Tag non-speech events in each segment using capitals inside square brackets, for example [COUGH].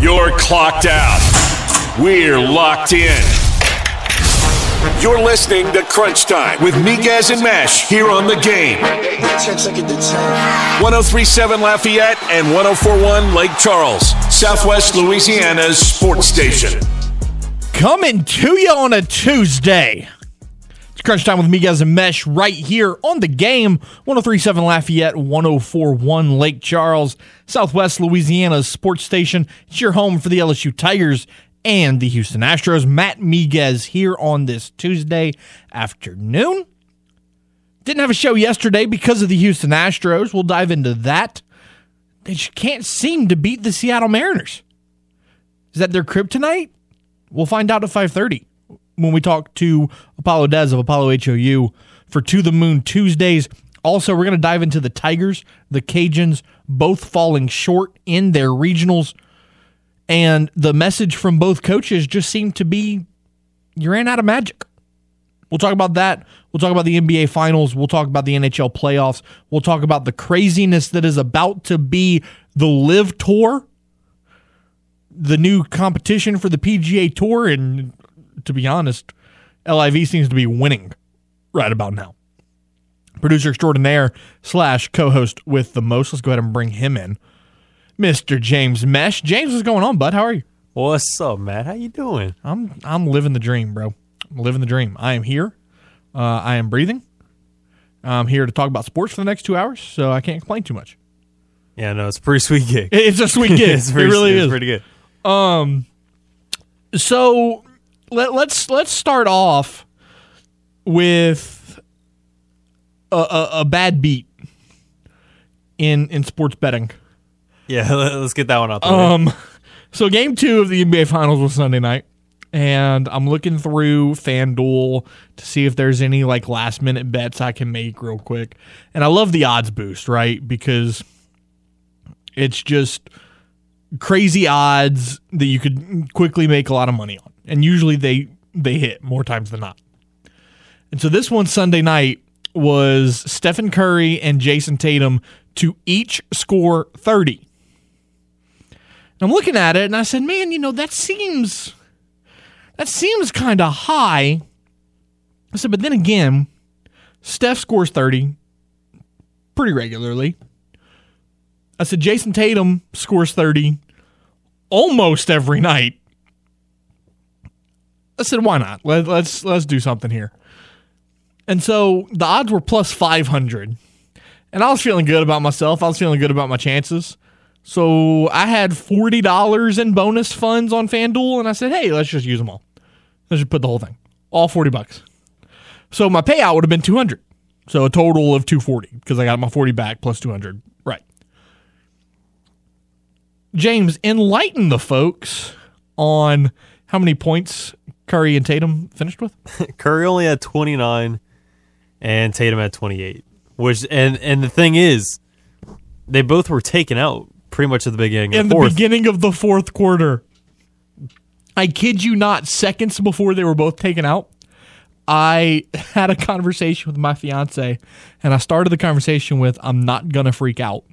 You're clocked out. We're locked in. You're listening to Crunch Time with Miguez and Mesh here on the game. 1037 Lafayette and 1041 Lake Charles, Southwest Louisiana's sports station. Coming to you on a Tuesday. Crunch Time with Miguez and Mesh right here on the game. 1037 Lafayette, 1041 Lake Charles, Southwest Louisiana's sports station. It's your home for the LSU Tigers and the Houston Astros. Matt Miguez here on this Tuesday afternoon. Didn't have a show yesterday because of the Houston Astros. We'll dive into that. They just can't seem to beat the Seattle Mariners. Is that their kryptonite? We'll find out at 5:30 when we talk to Apollo Des of Apollo HOU for To the Moon Tuesdays. Also, we're going to dive into the Tigers, the Cajuns, both falling short in their regionals. And the message from both coaches just seemed to be you ran out of magic. We'll talk about that. We'll talk about the NBA Finals. We'll talk about the NHL playoffs. We'll talk about the craziness that is about to be the LIV Tour, the new competition for the PGA Tour. And to be honest, LIV seems to be winning right about now. Producer extraordinaire slash co host with the most. Let's go ahead and bring him in. Mr. James Mesh. James, what's going on, bud? How are you? What's up, Matt? How you doing? I'm I'm living the dream, bro. I'm living the dream. I am here. Uh, I am breathing. I'm here to talk about sports for the next two hours, so I can't complain too much. Yeah, no, it's a pretty sweet gig. It's a sweet [LAUGHS] gig. it's pretty, it really it's is. pretty good. Um, So let, let's let's start off with a, a, a bad beat in in sports betting. Yeah, [LAUGHS] let's get that one out the way. Um, so game two of the NBA Finals was Sunday night, and I'm looking through FanDuel to see if there's any like last minute bets I can make real quick. And I love the odds boost, right? Because it's just crazy odds that you could quickly make a lot of money on, and usually they they hit more times than not. And so this one Sunday night was Stephen Curry and Jayson Tatum to each score 30. And I'm looking at it and I said, "Man, you know, that seems that seems kind of high." I said, "But then again, Steph scores 30 pretty regularly." I said, "Jayson Tatum scores 30 almost every night." I said, "Why not? Let, let's let's do something here." And so the odds were plus 500. And I was feeling good about myself. I was feeling good about my chances. So I had $40 in bonus funds on FanDuel and I said, "Hey, let's just use them all. Let's just put the whole thing. All 40 bucks." So my payout would have been 200. So a total of 240 because I got my 40 back plus 200. Right. James, enlighten the folks on how many points Curry and Tatum finished with. [LAUGHS] Curry only had 29 and Tatum had 28. Which and and the thing is they both were taken out pretty much at the beginning in the the beginning of the fourth quarter. I kid you not, seconds before they were both taken out, I [LAUGHS] had a conversation with my fiance, and I started the conversation with, I'm not going to freak out.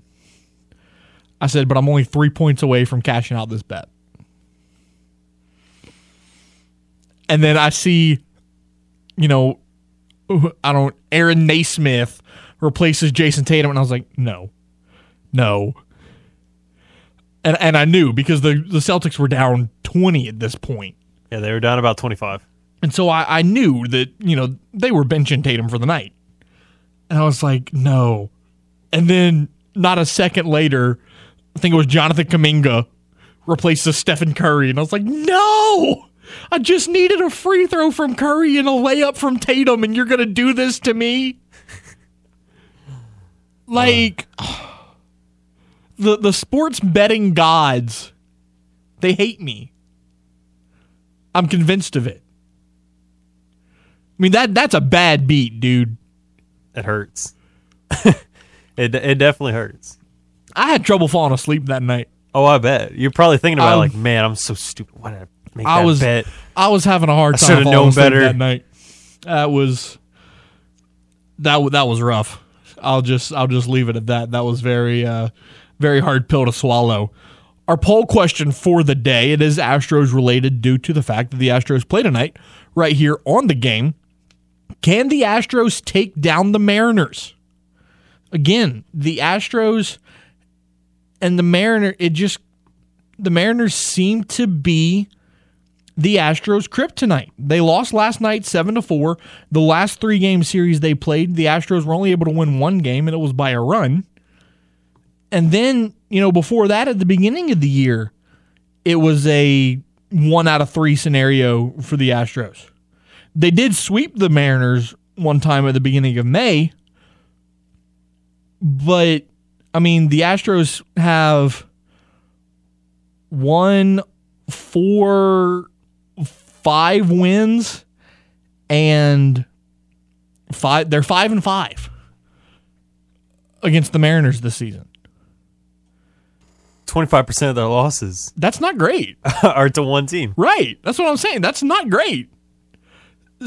I said, but I'm only three points away from cashing out this bet. And then I see, you know, I don't, Aaron Nesmith replaces Jayson Tatum, and I was like, no, no, and and I knew because the the Celtics were down twenty at this point, yeah, they were down about 25. and so I, I knew that you know they were benching Tatum for the night, and I was like, no, and then not a second later, I think it was Jonathan Kuminga replaces Stephen Curry, and I was like, no. I just needed a free throw from Curry and a layup from Tatum, and you're gonna do this to me? Like [SIGHS] the the sports betting gods, they hate me. I'm convinced of it. I mean that that's a bad beat, dude. It hurts. [LAUGHS] it it definitely hurts. I had trouble falling asleep that night. Oh, I bet. You're probably thinking about it Um, like, man, I'm so stupid. Why did I make I was bet? I was having a hard I time should've known better. that night. That was that that was rough. I'll just I'll just leave it at that. That was very uh very hard pill to swallow. Our poll question for the day, it is Astros related due to the fact that the Astros play tonight right here on the game. Can the Astros take down the Mariners? Again, the Astros and the Mariner, it just the Mariners seem to be the Astros kryptonite. They lost last night 7 to 4. The last 3 game series they played, the Astros were only able to win one game and it was by a run. And then, you know, before that at the beginning of the year, it was a 1 out of 3 scenario for the Astros. They did sweep the Mariners one time at the beginning of May, but I mean, the Astros have one, four, five wins, and five. They're five and five against the Mariners this season. 25% of their losses That's not great. [LAUGHS] are to one team. Right. That's what I'm saying. That's not great.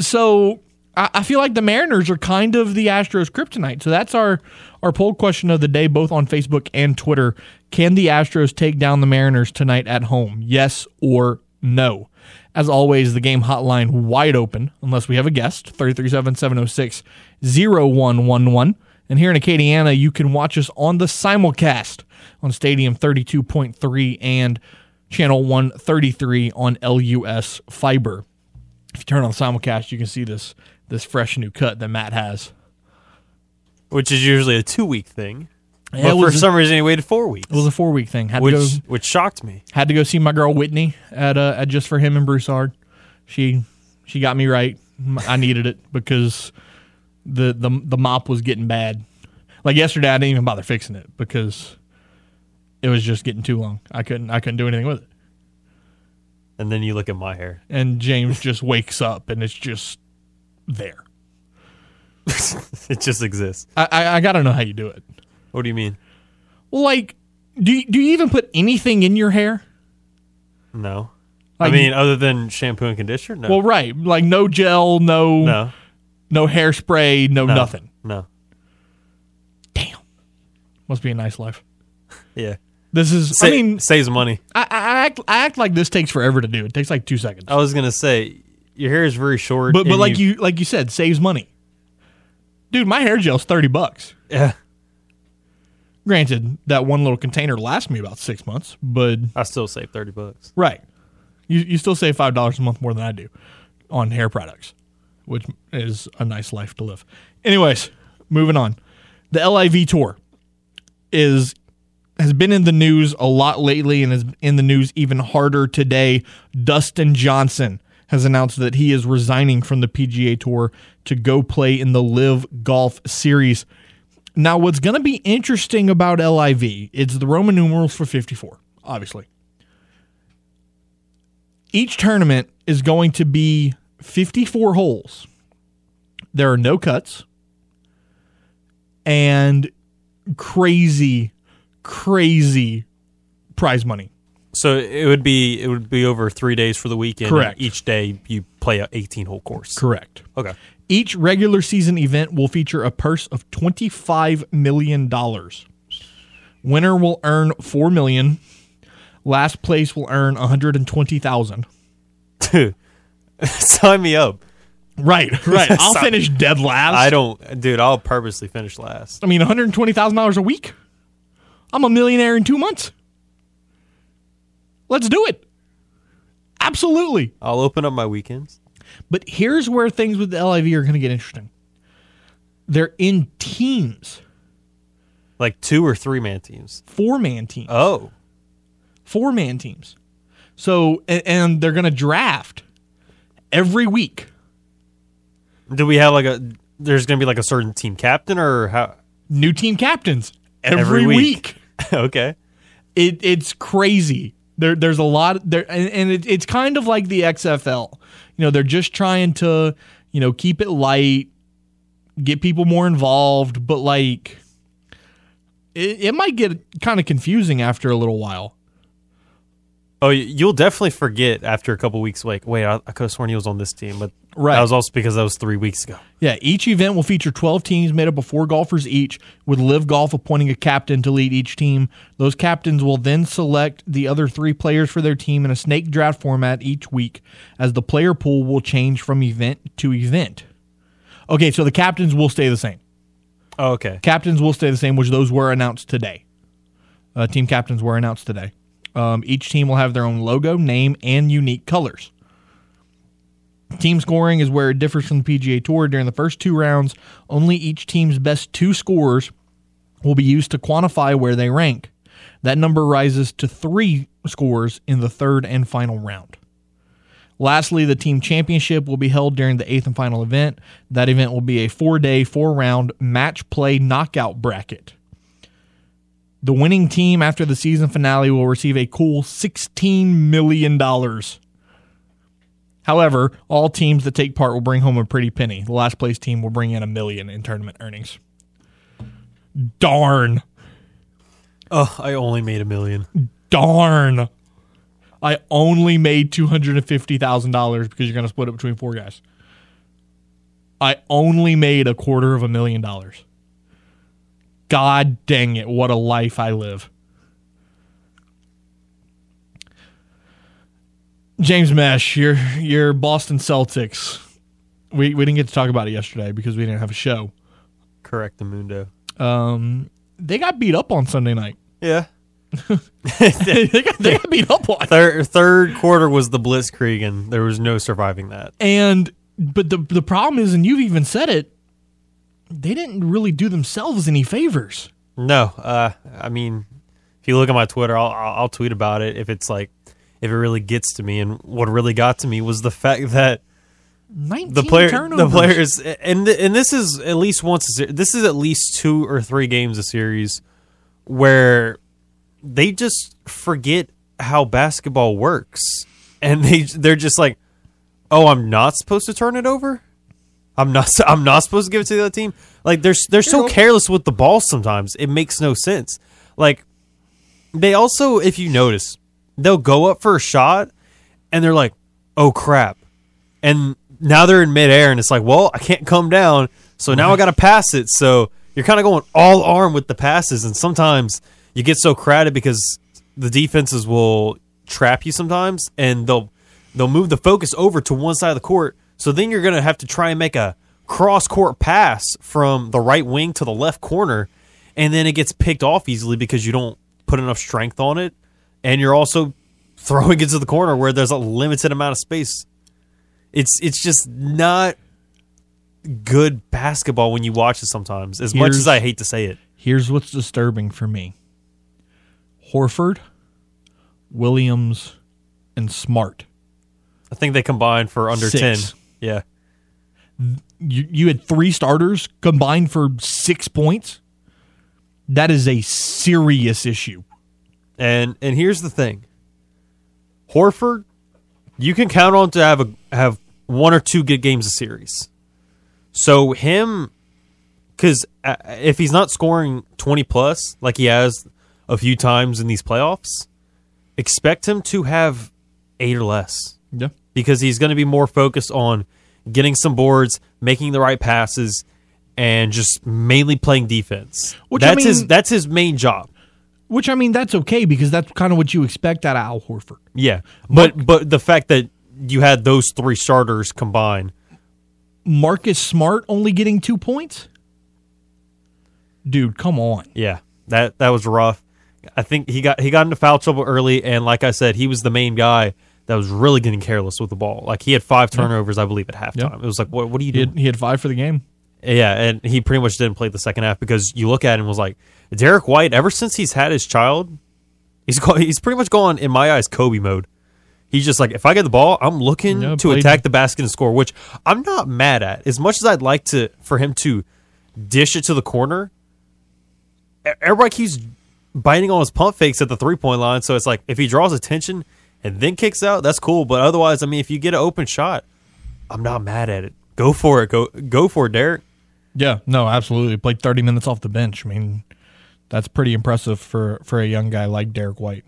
So I, I feel like the Mariners are kind of the Astros kryptonite. So that's our our poll question of the day, both on Facebook and Twitter. Can the Astros take down the Mariners tonight at home? Yes or no? As always, the game hotline wide open, unless we have a guest, 337 706 0111. And here in Acadiana, you can watch us on the simulcast on Stadium 32.3 and Channel 133 on LUS Fiber. If you turn on the simulcast, you can see this this fresh new cut that Matt has. Which is usually a two week thing. Yeah, but for some reason, he waited four weeks, It was a four week thing. Had which to go which shocked me. had to go see my girl Whitney at uh, at just for him and Broussard. She she got me right. I needed it because the the the mop was getting bad. Like yesterday, I didn't even bother fixing it because it was just getting too long. I couldn't I couldn't do anything with it. And then you look at my hair. And James just wakes up and it's just there. [LAUGHS] It just exists. I I, I got to know how you do it. What do you mean? Like, do you, do you even put anything in your hair? No. Like- I mean, other than shampoo and conditioner? No. Well, right, like no gel, no no. no hairspray, no, No. nothing. No. Damn, must be a nice life. Yeah. This is. Sa- I mean, saves money. I, I act I act like this takes forever to do. It takes like two seconds. I was gonna say your hair is very short. but but like you like you said, saves money. Dude, my hair gel's thirty bucks. yeah. Granted, that one little container lasts me about six months, but I still save thirty bucks. right, you you still save five dollars a month more than I do on hair products, which is a nice life to live. Anyways, moving on. The LIV tour is has been in the news a lot lately and is in the news even harder today. Dustin Johnson has announced that he is resigning from the PGA Tour to go play in the LIV Golf Series. Now, what's going to be interesting about LIV, it's the Roman numerals for 54, obviously. Each tournament is going to be 54 holes. There are no cuts and crazy, crazy prize money. So it would be it would be over three days for the weekend. Correct. Each day you play a eighteen hole course. Correct. Okay. Each regular season event will feature a purse of $25 million. Winner will earn 4 million. Last place will earn $120,000. Dude, [LAUGHS] sign me up. Right, right. [LAUGHS] I'll So- finish dead last. I don't, dude. I'll purposely finish last. I mean, $120,000 a week? I'm a millionaire in two months. Let's do it. Absolutely. I'll open up my weekends. But here's where things with the LIV are going to get interesting. They're in teams, Like two or three man teams. four man teams. Oh, four man teams. So, and, and they're going to draft every week. do we have like a? There's gonna be like a certain team captain or how? New team captains every, Every week. week. [LAUGHS] okay. It, it's crazy. There, there's a lot there, and, and it, it's kind of like the XFL. You know, they're just trying to, you know, keep it light, get people more involved, but like, it, it might get kind of confusing after a little while. Oh, you'll definitely forget after a couple weeks. Like, wait, I, I could have sworn he was on this team, but Right. that was also because that was three weeks ago. Yeah, each event will feature 12 teams made up of four golfers each, with LIV Golf appointing a captain to lead each team. Those captains will then select the other three players for their team in a snake draft format each week, as the player pool will change from event to event. Okay, so the captains will stay the same. Oh, okay. Captains will stay the same, which those were announced today. Uh, team captains were announced today. Um, each team will have their own logo, name, and unique colors. Team scoring is where it differs from the PGA Tour. During the first two rounds, only each team's best two scores will be used to quantify where they rank. That number rises to three scores in the third and final round. Lastly, the team championship will be held during the eighth and final event. That event will be a four day, four round match play knockout bracket. The winning team after the season finale will receive a cool $16 million. However, all teams that take part will bring home a pretty penny. The last place team will bring in a million in tournament earnings. Darn. Oh, I only made a million. Darn. I only made $250,000 because you're going to split it between four guys. I only made a quarter of a million dollars. God dang it, what a life I live. James Mesh, your your Boston Celtics. We we didn't get to talk about it yesterday because we didn't have a show. Correct the mundo. Um, they got beat up on Sunday night. Yeah. [LAUGHS] they, got, they got beat up on. Third third quarter was the blitzkrieg, and there was no surviving that. And but the the problem is, and you've even said it, they didn't really do themselves any favors. No, uh, I mean, if you look at my Twitter, I'll, I'll tweet about it if it's like if it really gets to me. And what really got to me was the fact that Nineteen the player, turnovers. the players, and th- and this is at least once. This is at least two or three games a series where they just forget how basketball works, and they they're just like, oh, I'm not supposed to turn it over. I'm not. [LAUGHS] I'm not supposed to give it to the other team. Like they're they're so careless with the ball sometimes. It makes no sense. Like they also, if you notice, they'll go up for a shot, and they're like, oh crap, and now they're in midair, and it's like, well, I can't come down, so now I got to pass it. So you're kind of going all arm with the passes, and sometimes you get so crowded because the defenses will trap you sometimes, and they'll they'll move the focus over to one side of the court. So then you're gonna have to try and make a cross court pass from the right wing to the left corner, and then it gets picked off easily because you don't put enough strength on it, and you're also throwing it to the corner where there's a limited amount of space. It's it's just not good basketball when you watch it sometimes. As much as I hate to say it. Here's what's disturbing for me: Horford, Williams, and Smart. I think they combined for under Six. 10. Yeah. You you had three starters combined for six points. That is a serious issue. And and here's the thing. Horford, you can count on to have a have one or two good games a series. So him cuz uh, if he's not scoring 20 plus like he has a few times in these playoffs, expect him to have 8 or less Yeah. Because he's going to be more focused on getting some boards, making the right passes and just mainly playing defense. Which, I that's his that's his main job. Which I mean, that's okay because that's kind of what you expect out of Al Horford. Yeah, but but the fact that you had those three starters combined, Marcus Smart only getting two points. Dude, come on. yeah, that that was rough. I think he got he got into foul trouble early, and like I said, he was the main guy that was really getting careless with the ball. Like he had five turnovers, I believe, at halftime. It was like, what what are you He doing? had, he had five for the game. Yeah, and he pretty much didn't play the second half because you look at him and was like, Derrick White. Ever since he's had his child, he's go- he's pretty much gone in my eyes Kobe mode. He's just like, if I get the ball, I'm looking Yeah, to attack the basket and score, which I'm not mad at. As much as I'd like to for him to dish it to the corner, everybody keeps biting on his pump fakes at the three point line. So it's like if he draws attention and then kicks out, that's cool. But otherwise, I mean, if you get an open shot, I'm not mad at it. Go for it. Go go for it, Derrick. Yeah, no, absolutely. Played 30 minutes off the bench. I mean, that's pretty impressive for for a young guy like Derrick White.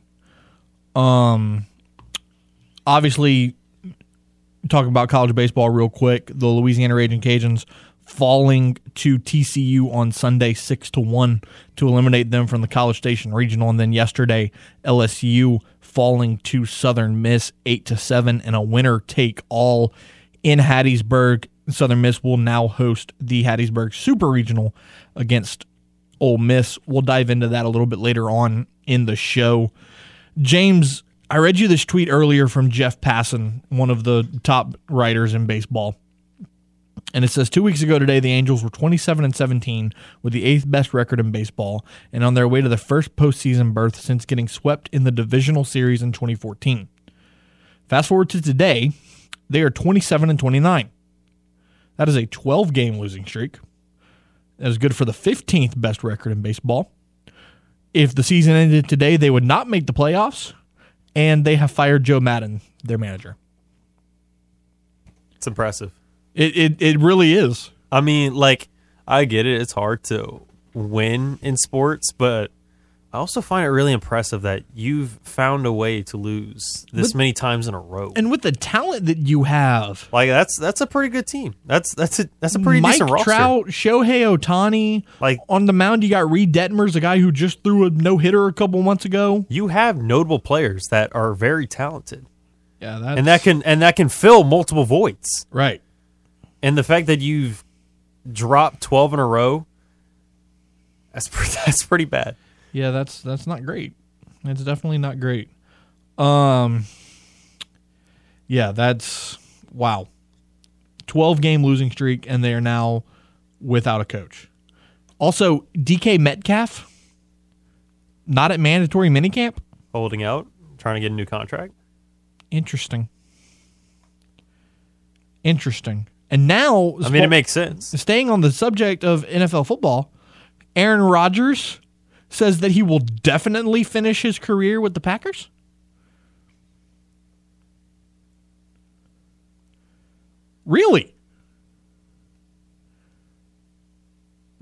Um, obviously, talking about college baseball real quick, the Louisiana Raging Cajuns falling to TCU on Sunday six to one to eliminate them from the College Station Regional, and then yesterday LSU falling to Southern Miss eight to seven in a winner take all in Hattiesburg. Southern Miss will now host the Hattiesburg Super Regional against Ole Miss. We'll dive into that a little bit later on in the show. James, I read you this tweet earlier from Jeff Passan, one of the top writers in baseball. And it says two weeks ago today, the Angels were 27 and 17 with the eighth best record in baseball and on their way to the first postseason berth since getting swept in the divisional series in 2014. Fast forward to today, they are 27 and 29. That is a 12 game losing streak. That is good for the 15th best record in baseball. If the season ended today, they would not make the playoffs, and they have fired Joe Maddon, their manager. It's impressive. It it, it really is. I mean, like, I get it. It's hard to win in sports, but I also find it really impressive that you've found a way to lose this With- many times in a row. And with the talent that you have, like that's that's a pretty good team. That's that's a that's a pretty Mike decent roster. Trout, Shohei Ohtani, Like- on the mound, you got Reid Detmers, a guy who just threw a no hitter a couple months ago. You have notable players that are very talented, Yeah, that's, and that can and that can fill multiple voids. right. And the fact that you've dropped twelve in a row, that's [LAUGHS] pretty, that's pretty bad. Yeah, that's that's not great. It's definitely not great. Um Yeah, that's wow. 12 game losing streak and they are now without a coach. Also, DK Metcalf not at mandatory minicamp? Holding out, trying to get a new contract. Interesting. Interesting. And now I mean, it makes sense. staying on the subject of NFL football, Aaron Rodgers says that he will definitely finish his career with the Packers. Really?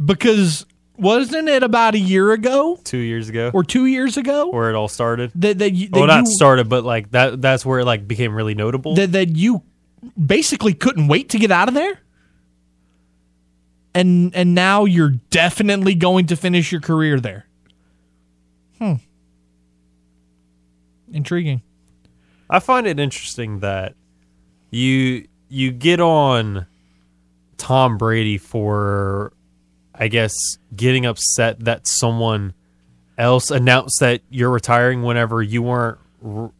Because wasn't it about a year ago Two years ago, or two years ago where it all started. that that, you, that well, not you started, but like that. That's where it like became really notable. that that you basically couldn't wait to get out of there? And and now you're definitely going to finish your career there. Hmm. Intriguing. I find it interesting that you you get on Tom Brady for I guess getting upset that someone else announced that you're retiring whenever you weren't r-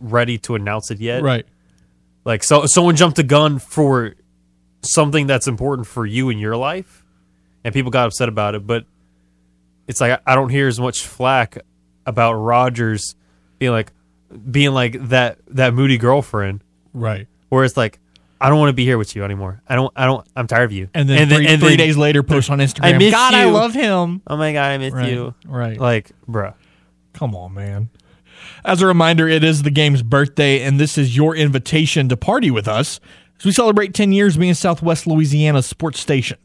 ready to announce it yet. Right. Like so someone jumped the gun for something that's important for you in your life and people got upset about it, but it's like I don't hear as much flack about Rodgers being like being like that that moody girlfriend Right. where it's like I don't want to be here with you anymore. I don't I don't I'm tired of you. And then three, and three then- days later, post on Instagram. I miss God, I love him. Oh my god, I miss Right. you. Right. Like, bruh. Come on, man. As a reminder, it is the game's birthday, and this is your invitation to party with us as we celebrate 10 years being Southwest Louisiana's sports station.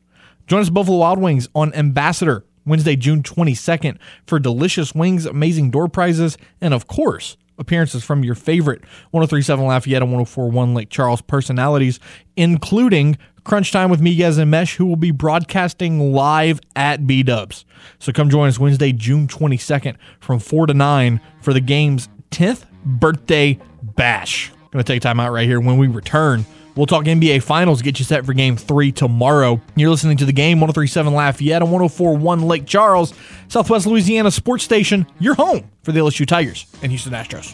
Join us Buffalo Wild Wings on Ambassador Wednesday, June 22nd for delicious wings, amazing door prizes, and of course, appearances from your favorite 1037 Lafayette and 1041 Lake Charles personalities, including Crunch Time with Miguez and Mesh, who will be broadcasting live at B Dubs. So come join us Wednesday, June 22nd from 4 to 9 for the game's 10th birthday bash. Going to take time out right here when we return. We'll talk NBA Finals, get you set for game three tomorrow. You're listening to the game 1037 Lafayette and 1041 Lake Charles, Southwest Louisiana Sports Station, your home for the LSU Tigers and Houston Astros.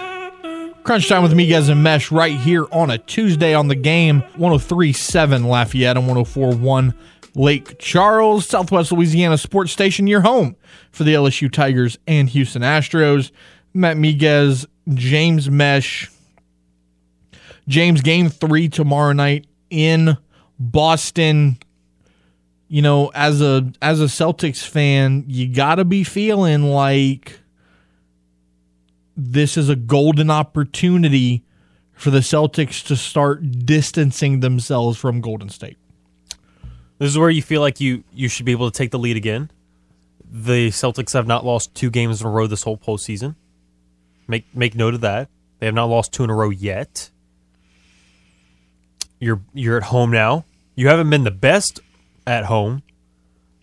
Crunch time with Miguez and Mesh right here on a Tuesday on the game 1037 Lafayette and 1041 Lake Charles, Southwest Louisiana Sports Station, your home for the LSU Tigers and Houston Astros. Matt Miguez, James Mesh. James, game three tomorrow night in Boston, you know, as a as a Celtics fan, you got to be feeling like this is a golden opportunity for the Celtics to start distancing themselves from Golden State. This is where you feel like you you should be able to take the lead again. The Celtics have not lost two games in a row this whole postseason. Make make note of that. They have not lost two in a row yet. You're you're at home now. You haven't been the best at home,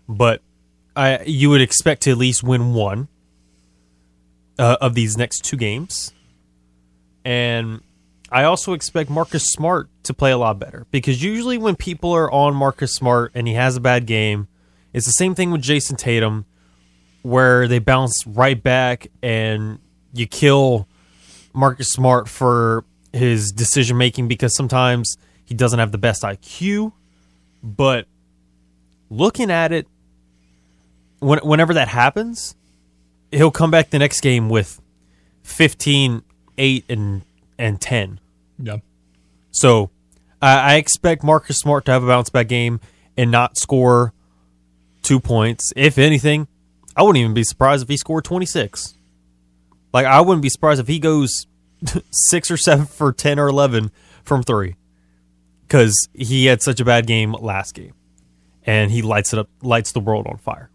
but I you would expect to at least win one uh, of these next two games. And I also expect Marcus Smart to play a lot better because usually when people are on Marcus Smart and he has a bad game, it's the same thing with Jayson Tatum where they bounce right back and you kill Marcus Smart for his decision making because sometimes he doesn't have the best IQ. But looking at it, when, whenever that happens, he'll come back the next game with 15, 8, and, and 10. Yeah. So I I expect Marcus Smart to have a bounce back game and not score two points. If anything, I wouldn't even be surprised if he scored 26. Like, I wouldn't be surprised if he goes [LAUGHS] six or seven for 10 or 11 from three because he had such a bad game last game and he lights it up, lights the world on fire.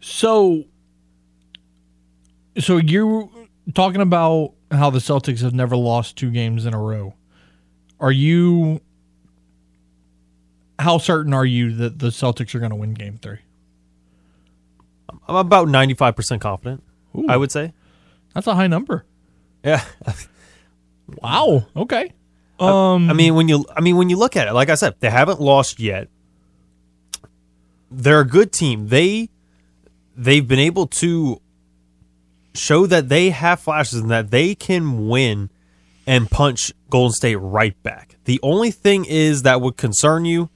So, so you're talking about how the Celtics have never lost two games in a row. Are you? How certain are you that the Celtics are going to win Game Three? I'm about 95% confident, Ooh. I would say. That's a high number. Yeah. [LAUGHS] Wow. Okay. Um. I mean, when you I mean when you look at it, like I said, they haven't lost yet. They're a good team. They they've been able to show that they have flashes and that they can win and punch Golden State right back. The only thing is that would concern you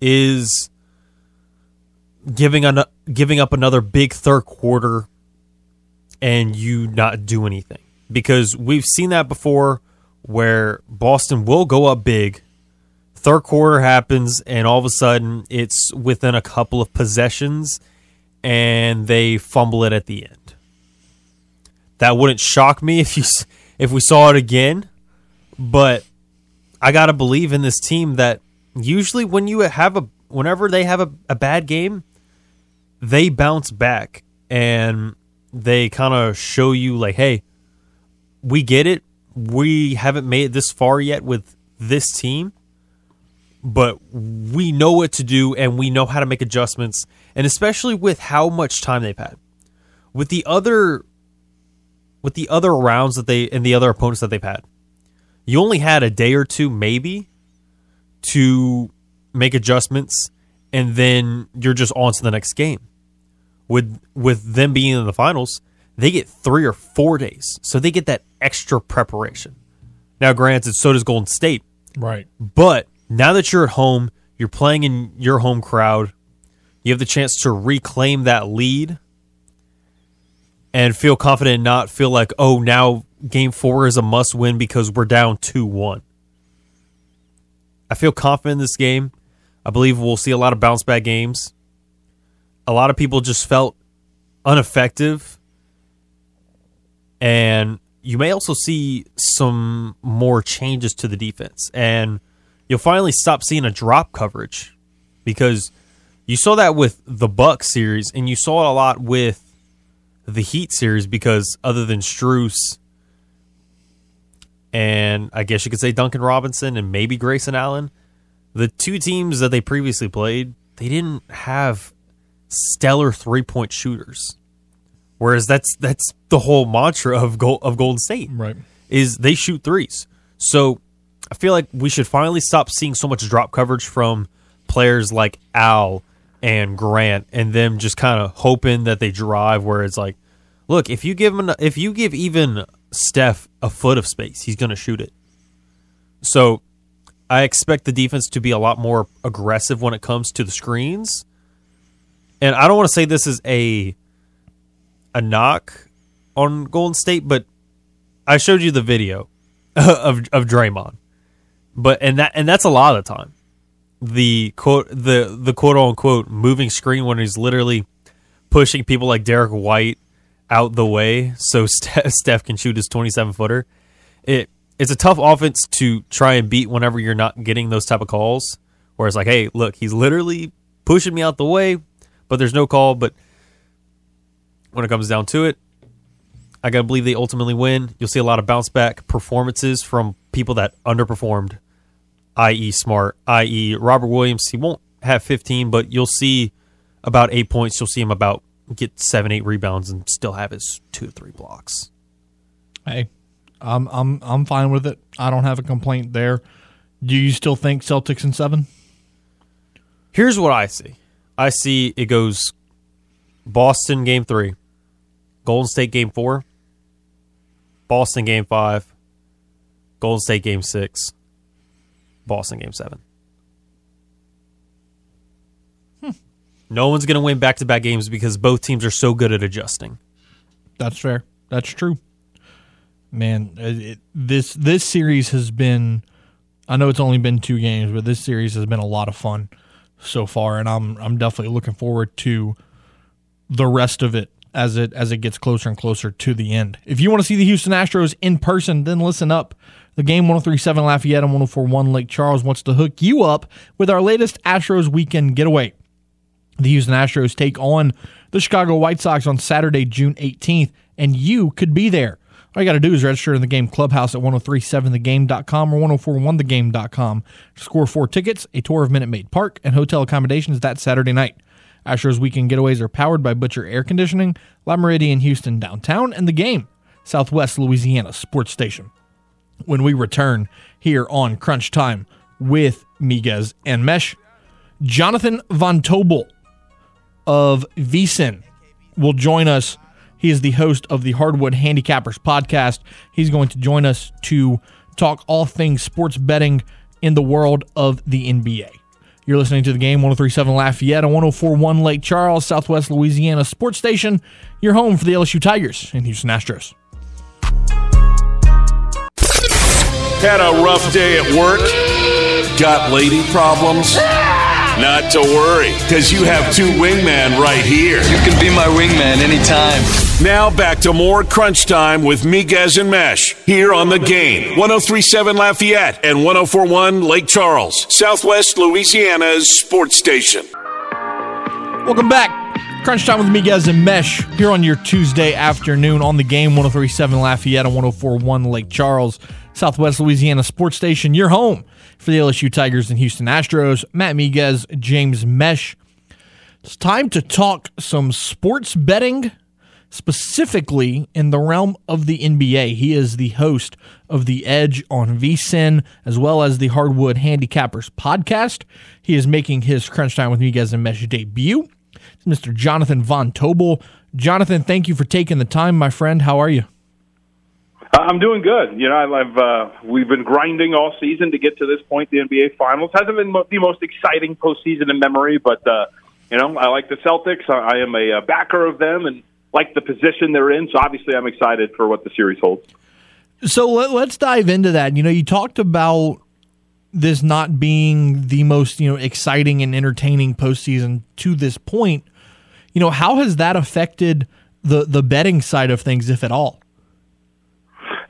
is giving an, giving up another big third quarter and you not do anything because we've seen that before where Boston will go up big third quarter happens and all of a sudden it's within a couple of possessions and they fumble it at the end that wouldn't shock me if you if we saw it again. But I got to believe in this team that usually when you have a whenever they have a, a bad game they bounce back and they kind of show you like hey we get it. We haven't made it this far yet with this team but we know what to do and we know how to make adjustments. And especially with how much time they've had. With the other with the other rounds that they and the other opponents that they've had. You only had a day or two maybe to make adjustments and then you're just on to the next game. With with them being in the finals they get three or four days. So they get that extra preparation. Now granted so does golden state. Right. but now that you're at home, you're playing in your home crowd, you have the chance to reclaim that lead and feel confident and not feel like, oh, now game four is a must win because we're down 2 1. I feel confident in this game. I believe we'll see a lot of bounce back games. A lot of people just felt ineffective. And you may also see some more changes to the defense. And you'll finally stop seeing a drop coverage because you saw that with the Buck series and you saw it a lot with the Heat series because other than Strus and I guess you could say Duncan Robinson and maybe Grayson Allen, the two teams that they previously played, they didn't have stellar three point shooters. Whereas that's that's the whole mantra of Gol- of Golden State Right. is they shoot threes. So I feel like we should finally stop seeing so much drop coverage from players like Al and Grant, and them just kind of hoping that they drive. Where it's like, look, if you give him, if you give even Steph a foot of space, he's going to shoot it. So I expect the defense to be a lot more aggressive when it comes to the screens. And I don't want to say this is a a knock on Golden State, but I showed you the video [LAUGHS] of of Draymond, but and that and that's a lot of the time. The quote the the quote unquote moving screen when he's literally pushing people like Derrick White out the way so [LAUGHS] Steph, can shoot his 27 footer. It it's a tough offense to try and beat whenever you're not getting those type of calls. Where it's like, hey, look, he's literally pushing me out the way, but there's no call. But when it comes down to it, I gotta believe they ultimately win. You'll see a lot of bounce back performances from people that underperformed, i.e., Smart, i.e., Robert Williams. He won't have 15, but you'll see about eight points. You'll see him about get seven, eight rebounds, and still have his two to three blocks. Hey, I'm I'm I'm fine with it. I don't have a complaint there. Do you still think Celtics in seven? Here's what I see. I see it goes Boston game three, Golden State game four, Boston game five, Golden State game six, Boston game seven. Hmm. No one's going to win back to back games because both teams are so good at adjusting. That's fair. That's true. Man, it, this this series has been. I know it's only been two games, but this series has been a lot of fun so far, and I'm I'm definitely looking forward to the rest of it as it as it gets closer and closer to the end. If you want to see the Houston Astros in person, then listen up. The game 1037 Lafayette and 1041 Lake Charles wants to hook you up with our latest Astros weekend getaway. The Houston Astros take on the Chicago White Sox on Saturday, June 18th, and you could be there. All you got to do is register in the game clubhouse at 1037thegame.com or 1041thegame.com. To score four tickets, a tour of Minute Maid Park, and hotel accommodations that Saturday night. Astros weekend getaways are powered by Butcher Air Conditioning, La Meridian Houston downtown, and the game, Southwest Louisiana Sports Station. When we return here on Crunch Time with Miguez and Mesh, Jonathan Von Tobel of VSIN will join us. He is the host of the Hardwood Handicappers podcast. He's going to join us to talk all things sports betting in the world of the NBA. You're listening to the game 1037 Lafayette and 1041 Lake Charles, Southwest Louisiana Sports Station, your home for the LSU Tigers and Houston Astros. Had a rough day at work? Got lady problems? Not to worry, because you have two wingmen right here. You can be my wingman anytime. Now back to more crunch time with Miguez and Mesh here on the game. 1037 Lafayette and 1041 Lake Charles, Southwest Louisiana's sports station. Welcome back. Crunch time with Miguez and Mesh here on your Tuesday afternoon on the game 1037 Lafayette and 1041 Lake Charles, Southwest Louisiana Sports Station, your home for the LSU Tigers and Houston Astros. Matt Miguez, James Mesh. It's time to talk some sports betting, specifically in the realm of the NBA. He is the host of The Edge on VSIN, as well as the Hardwood Handicappers podcast. He is making his Crunch Time with Miguez and Mesh debut. It's Mr. Jonathan Von Tobel. Jonathan, thank you for taking the time, my friend. How are you? I'm doing good. You know, I've uh, we've been grinding all season to get to this point. The NBA Finals hasn't been the most exciting postseason in memory, but uh, you know, I like the Celtics. I, am a, a backer of them and like the position they're in. So obviously, I'm excited for what the series holds. So let, let's dive into that. You know, you talked about this not being the most you know exciting and entertaining postseason to this point. You know, how has that affected the the betting side of things, if at all?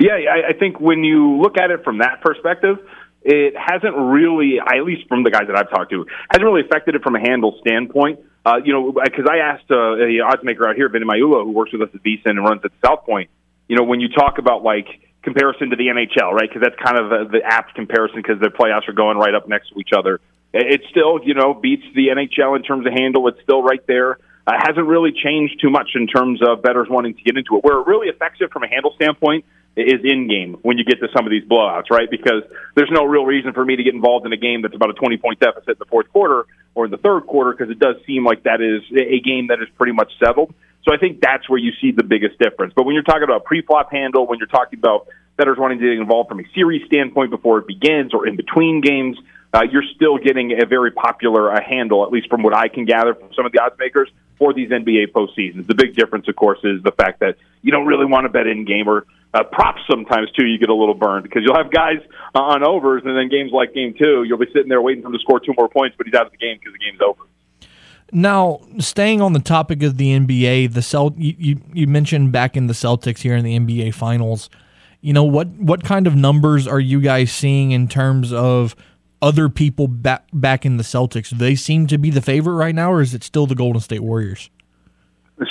Yeah, I, I think when you look at it from that perspective, it hasn't really, at least from the guys that I've talked to, hasn't really affected it from a handle standpoint. Uh, you know, because I asked uh, a odds maker out here, Vinny Maula, who works with us at VSIN and runs at South Point. You know, when you talk about like comparison to the NHL, right? Because that's kind of the, the apt comparison because their playoffs are going right up next to each other. It still, you know, beats the NHL in terms of handle. It's still right there. Uh, hasn't really changed too much in terms of bettors wanting to get into it. Where it really affects it from a handle standpoint is in game when you get to some of these blowouts, right? Because there's no real reason for me to get involved in a game that's about a 20 point deficit in the fourth quarter or in the third quarter because it does seem like that is a game that is pretty much settled. So I think that's where you see the biggest difference. But when you're talking about pre-flop handle, when you're talking about bettors wanting to get involved from a series standpoint before it begins or in between games, uh, you're still getting a very popular uh, handle, at least from what I can gather from some of the odds makers for these NBA postseasons. The big difference, of course, is the fact that you don't really want to bet in game or uh, props sometimes too. You get a little burned because you'll have guys uh, on overs, and then games like game two, you'll be sitting there waiting for him to score two more points, but he's out of the game because the game's over. Now, staying on the topic of the NBA, the Celt you, you, you mentioned back in the Celtics here in the NBA Finals. You know what what kind of numbers are you guys seeing in terms of other people back back in the Celtics? Do they seem to be the favorite right now, or is it still the Golden State Warriors?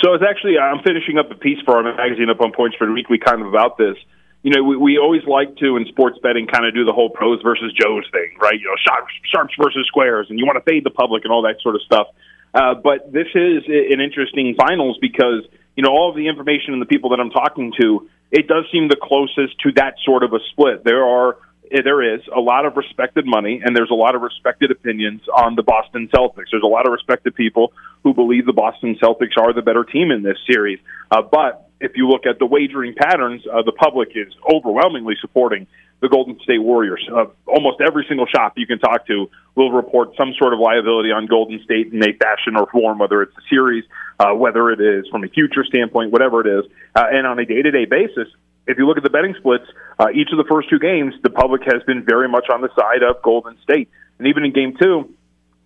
So it's actually I'm finishing up a piece for our magazine up on Points for the Weekly, kind of about this. You know, we, we always like to in sports betting kind of do the whole pros versus Joes thing, right? You know, sharps, sharps versus squares, and you want to fade the public and all that sort of stuff. Uh, but this is an interesting finals because you know all of the information and the people that I'm talking to, it does seem the closest to that sort of a split. There are there is a lot of respected money and there's a lot of respected opinions on the Boston Celtics. There's a lot of respected people who believe the Boston Celtics are the better team in this series. Uh, but if you look at the wagering patterns, uh, the public is overwhelmingly supporting the Golden State Warriors. Uh, almost every single shop you can talk to will report some sort of liability on Golden State in a fashion or form, whether it's a series, uh, whether it is from a future standpoint, whatever it is. Uh, and on a day to day basis, if you look at the betting splits, uh, each of the first two games, the public has been very much on the side of Golden State. And even in game two,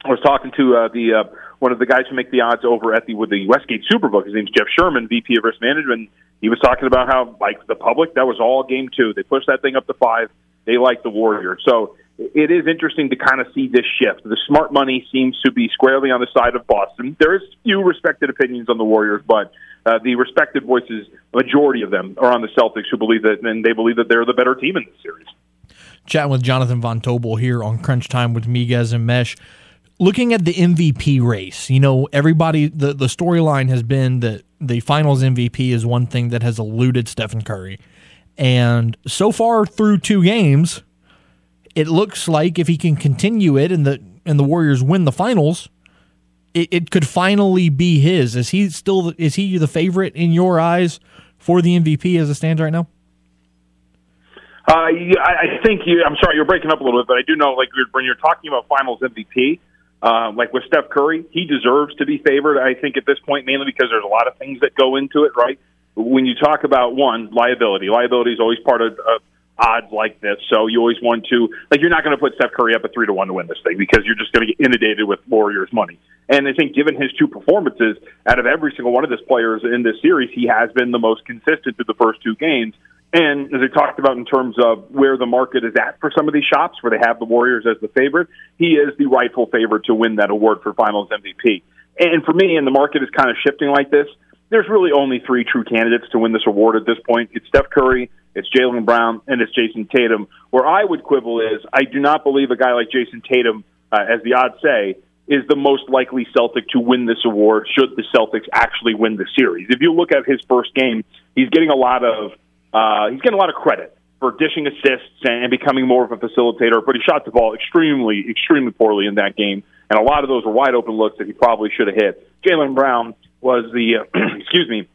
I was talking to uh, the uh, one of the guys who make the odds over at the with the Westgate Superbook. His name's Jeff Sherman, VP of Risk Management. He was talking about how like the public that was all game two. They pushed that thing up to five. They like the Warriors. So it is interesting to kind of see this shift. The smart money seems to be squarely on the side of Boston. There is few respected opinions on the Warriors, but uh, the respected voices, majority of them, are on the Celtics, who believe that, and they believe that they're the better team in this series. Chatting with Jonathan Von Tobel here on Crunch Time with Miguez and Mesh. Looking at the MVP race, you know, everybody, the, the storyline has been that the finals MVP is one thing that has eluded Stephen Curry. And so far through two games, it looks like if he can continue it and the and the Warriors win the finals, it, it could finally be his. Is he still is he the favorite in your eyes for the MVP as it stands right now? Uh, I think you. I'm sorry, you're breaking up a little bit, but I do know, like when you're talking about Finals MVP, uh, like with Steph Curry, he deserves to be favored. I think at this point, mainly because there's a lot of things that go into it, right? When you talk about one liability, liability is always part of, of odds like this. So you always want to like you're not going to put Steph Curry up at three to one to win this thing because you're just going to get inundated with Warriors money. And I think given his two performances out of every single one of his players in this series, he has been the most consistent through the first two games. And as I talked about in terms of where the market is at for some of these shops, where they have the Warriors as the favorite, he is the rightful favorite to win that award for Finals MVP. And for me, and the market is kind of shifting like this, there's really only three true candidates to win this award at this point. It's Steph Curry, it's Jaylen Brown, and it's Jayson Tatum. Where I would quibble is I do not believe a guy like Jayson Tatum, uh, as the odds say, is the most likely Celtic to win this award should the Celtics actually win the series. If you look at his first game, he's getting a lot of uh, he's getting a lot of credit for dishing assists and becoming more of a facilitator, but he shot the ball extremely, extremely poorly in that game, and a lot of those were wide open looks that he probably should have hit. Jaylen Brown was the [CLEARS THROAT] excuse me,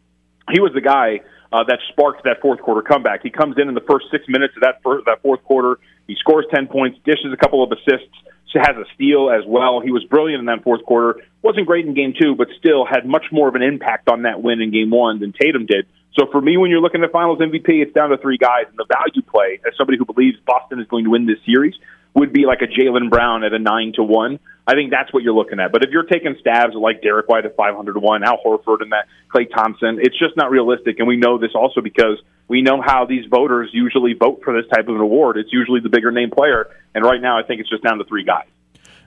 he was the guy uh, that sparked that fourth quarter comeback. He comes in in the first six minutes of that first, that fourth quarter. He scores ten points, dishes a couple of assists, has a steal as well. He was brilliant in that fourth quarter. wasn't great in game two, but still had much more of an impact on that win in game one than Tatum did. So for me, when you're looking at Finals MVP, it's down to three guys, and the value play as somebody who believes Boston is going to win this series would be like a Jaylen Brown at a nine to one. I think that's what you're looking at. But if you're taking stabs like Derrick White at 500 to one, Al Horford and that Klay Thompson, it's just not realistic. And we know this also because we know how these voters usually vote for this type of an award. It's usually the bigger name player, and right now I think it's just down to three guys.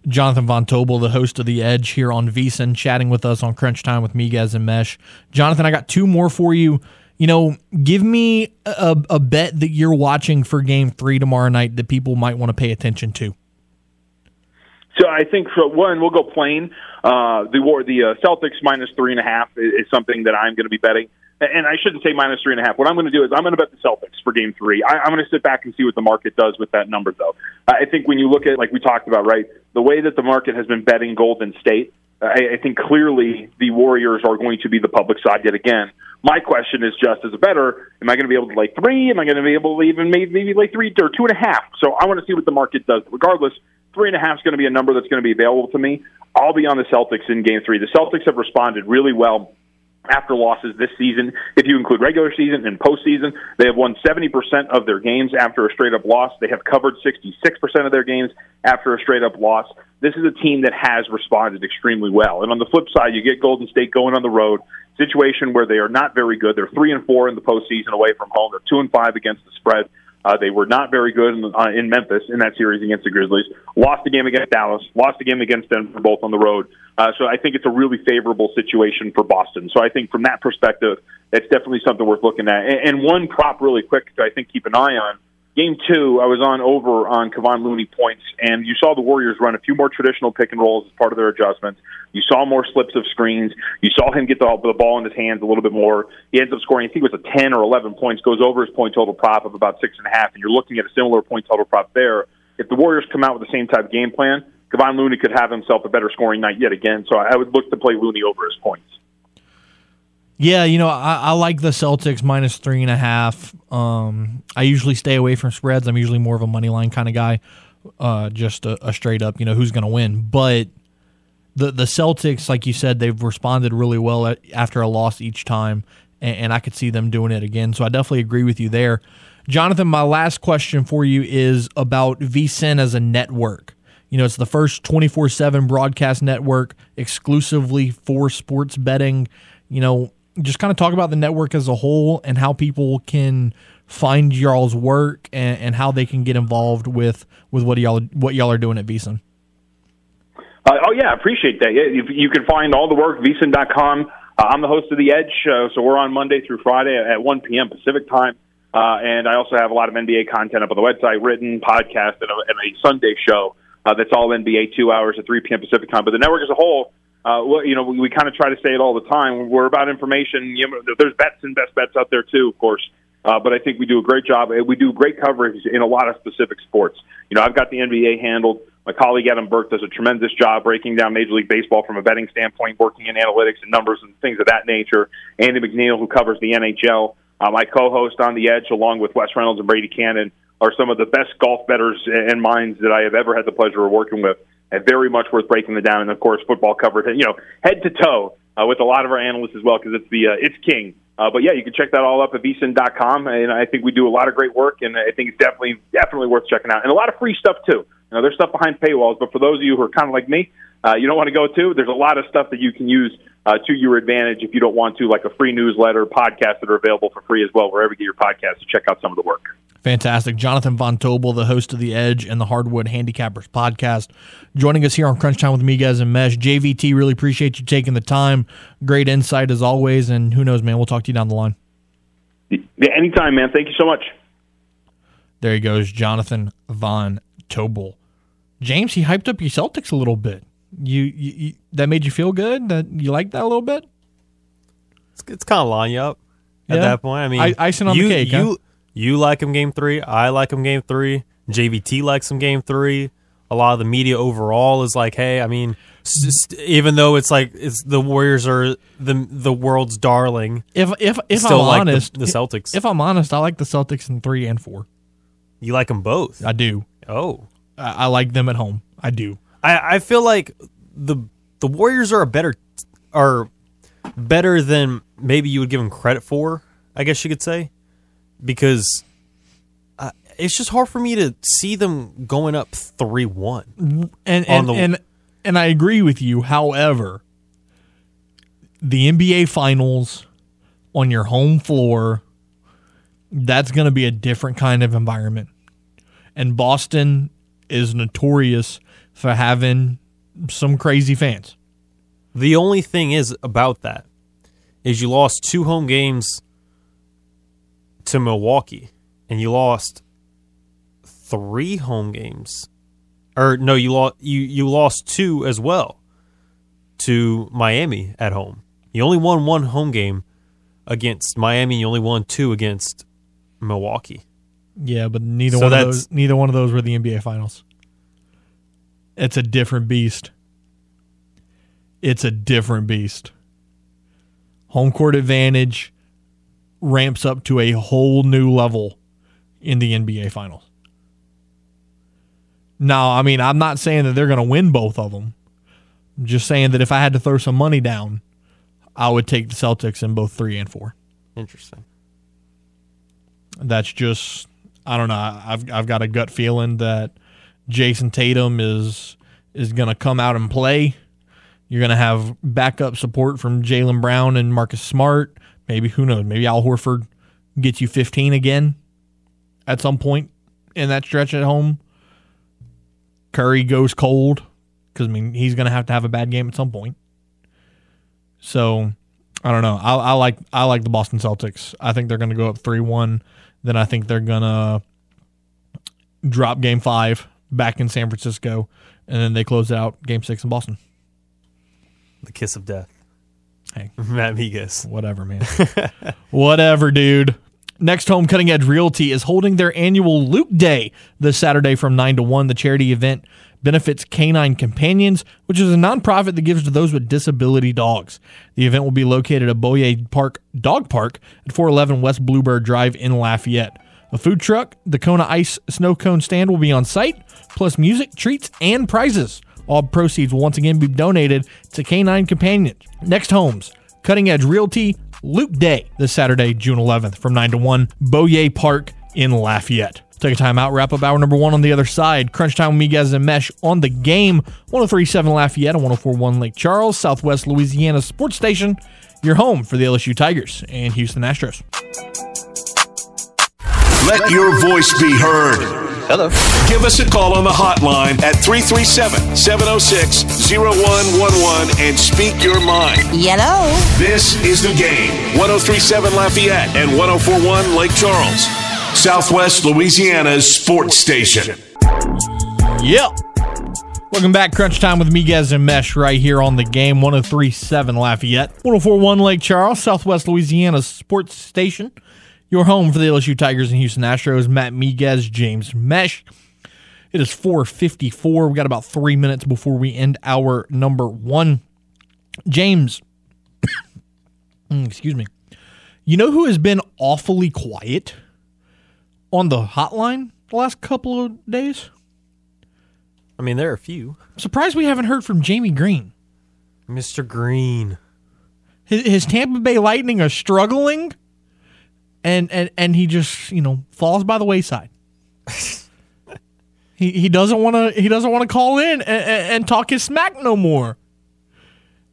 Jonathan Von Tobel, the host of The Edge here on VSiN, chatting with us on Crunch Time with Miguez and Mesh. Jonathan, I got two more for you you know, give me a, a bet that you're watching for game three tomorrow night that people might want to pay attention to. So I think for one, we'll go plain. Uh, the war, the uh, Celtics minus three and a half is, is something that I'm going to be betting. And I shouldn't say minus three and a half. What I'm going to do is I'm going to bet the Celtics for Game Three. I, I'm going to sit back and see what the market does with that number, though. I think when you look at like we talked about, right, the way that the market has been betting Golden State, I, I think clearly the Warriors are going to be the public side yet again. My question is just as a better, am I going to be able to lay three? Am I going to be able to even maybe, maybe lay three or two and a half? So I want to see what the market does. Regardless, three and a half is going to be a number that's going to be available to me. I'll be on the Celtics in game three. The Celtics have responded really well after losses this season. If you include regular season and postseason, they have won 70% of their games after a straight up loss. They have covered 66% of their games after a straight up loss. This is a team that has responded extremely well. And on the flip side, you get Golden State going on the road, situation where they are not very good. They're three and four in the postseason away from home. They're two and five against the spread. Uh, they were not very good in, uh, in Memphis in that series against the Grizzlies. Lost the game against Dallas. Lost the game against Denver, both on the road. Uh, so I think it's a really favorable situation for Boston. So I think from that perspective, that's definitely something worth looking at. And, and one prop, really quick, to I think keep an eye on Game two, I was on over on Kevon Looney points, and you saw the Warriors run a few more traditional pick and rolls as part of their adjustments. You saw more slips of screens. You saw him get the, the ball in his hands a little bit more. He ends up scoring, I think it was a 10 or 11 points, goes over his point total prop of about six and a half, and you're looking at a similar point total prop there. If the Warriors come out with the same type of game plan, Kevon Looney could have himself a better scoring night yet again. So I would look to play Looney over his points. Yeah, you know, I, I, like the Celtics minus three and a half. Um, I usually stay away from spreads. I'm usually more of a money line kind of guy, uh, just a, a, straight up, you know, who's going to win. But the the Celtics, like you said, they've responded really well after a loss each time, and, and I could see them doing it again. So I definitely agree with you there. Jonathan, my last question for you is about VSIN as a network. You know, it's the first 24 7 broadcast network exclusively for sports betting. You know, just kind of talk about the network as a whole and how people can find y'all's work and, and how they can get involved with with what y'all what y'all are doing at VSIN. Uh, oh yeah, appreciate that. You, you can find all the work vsin.com. Uh, I'm the host of the Edge, uh, so we're on Monday through Friday at 1 p.m. Pacific time, uh, and I also have a lot of NBA content up on the website, written podcast, and a, and a Sunday show uh, that's all NBA, two hours at 3 p.m. Pacific time. But the network as a whole uh, well, you know, we, we kind of try to say it all the time. We're about information. You know, there's bets and best bets out there too, of course. Uh, but I think we do a great job. We do great coverage in a lot of specific sports. You know, I've got the NBA handled. My colleague Adam Burke does a tremendous job breaking down Major League Baseball from a betting standpoint, working in analytics and numbers and things of that nature. Andy McNeil, who covers the NHL, uh, my co-host on the Edge, along with Wes Reynolds and Brady Cannon, are some of the best golf bettors and minds that I have ever had the pleasure of working with and very much worth breaking them down. And of course, football covered, you know, head to toe uh, with a lot of our analysts as well because it's the uh, it's king. Uh, but yeah, you can check that all up at vsin.com, and I think we do a lot of great work, and I think it's definitely definitely worth checking out, and a lot of free stuff too. You know, there's stuff behind paywalls, but for those of you who are kind of like me, uh, you don't want to go to. There's a lot of stuff that you can use uh, to your advantage if you don't want to, like a free newsletter, podcasts that are available for free as well, wherever you get your podcasts check out some of the work. Fantastic. Jonathan Von Tobel, the host of The Edge and the Hardwood Handicappers podcast, joining us here on Crunch Time with Miguez and Mesh. JVT, really appreciate you taking the time. Great insight as always. And who knows, man, we'll talk to you down the line. Yeah, anytime, man. Thank you so much. There he goes, Jonathan Von Tobel. James, he hyped up your Celtics a little bit. You, you, you that made you feel good? That you liked that a little bit? It's, it's kind of line you up at yeah. that point. I mean, I, icing on you, the cake. You, huh? You like him game three. I like him game three. JVT likes him game three. A lot of the media overall is like, hey, I mean, even though it's like it's the Warriors are the the world's darling. If if if I'm like honest, the, the, Celtics. If I'm honest, I like the Celtics in three and four. You like them both? I do. Oh, I, I like them at home. I do. I, I feel like the the Warriors are a better are better than maybe you would give them credit for. I guess you could say because uh, it's just hard for me to see them going up three one. And and, the, and and I agree with you. However, the NBA Finals on your home floor, that's going to be a different kind of environment. And Boston is notorious for having some crazy fans. The only thing is about that is you lost two home games to Milwaukee and you lost three home games. Or no, you lost you, you lost two as well to Miami at home. You only won one home game against Miami, you only won two against Milwaukee. Yeah, but neither so one of those neither one of those were the NBA finals. It's a different beast. It's a different beast. Home court advantage ramps up to a whole new level in the NBA Finals. Now, I mean, I'm not saying that they're going to win both of them. I'm just saying that if I had to throw some money down, I would take the Celtics in both three and four. Interesting. That's just I don't know. I've I've got a gut feeling that Jayson Tatum is is going to come out and play. You're going to have backup support from Jaylen Brown and Marcus Smart. Maybe who knows? Maybe Al Horford gets you 15 again at some point in that stretch at home. Curry goes cold because I mean he's going to have to have a bad game at some point. So I don't know. I, I like I like the Boston Celtics. I think they're going to go up three one. Then I think they're going to drop Game Five back in San Francisco, and then they close out Game Six in Boston. The kiss of death. Hey. [LAUGHS] Matt Miguez. Whatever, man. [LAUGHS] Whatever, dude. Next Home Cutting Edge Realty is holding their annual Luke Day this Saturday from 9 to 1. The charity event benefits Canine Companions, which is a nonprofit that gives to those with disability dogs. The event will be located at Boyer Park Dog Park at 411 West Bluebird Drive in Lafayette. A food truck, the Kona Ice snow cone stand will be on site, plus music, treats, and prizes. All proceeds will once again be donated to Canine Companions. Next Homes, Cutting Edge Realty, Luke Day, this Saturday, June 11th from 9 to 1, Boyer Park in Lafayette. Take a time out, wrap up hour number one on the other side. Crunch time with Miguez, and Mesh on the game. 1037 Lafayette and 1041 Lake Charles, Southwest Louisiana Sports Station. Your home for the LSU Tigers and Houston Astros. Let your voice be heard. Hello. Give us a call on the hotline at 337 706 0111 and speak your mind. Yellow. This is the game 1037 Lafayette and 1041 Lake Charles, Southwest Louisiana's sports station. Yep. Welcome back, Crunch Time with Miguez and Mesh right here on the game 1037 Lafayette, 1041 Lake Charles, Southwest Louisiana's sports station. Your home for the LSU Tigers and Houston Astros. Matt Miguez, James Mesh. It is 454. We got about three minutes before we end our number one. James, [COUGHS] Mm, excuse me. You know who has been awfully quiet on the hotline the last couple of days? I mean, there are a few. I'm surprised we haven't heard from Jamie Green. Mr. Green. His, his Tampa Bay Lightning are struggling, and and and he just you know falls by the wayside. [LAUGHS] he he doesn't want to he doesn't want to call in and, and, and talk his smack no more.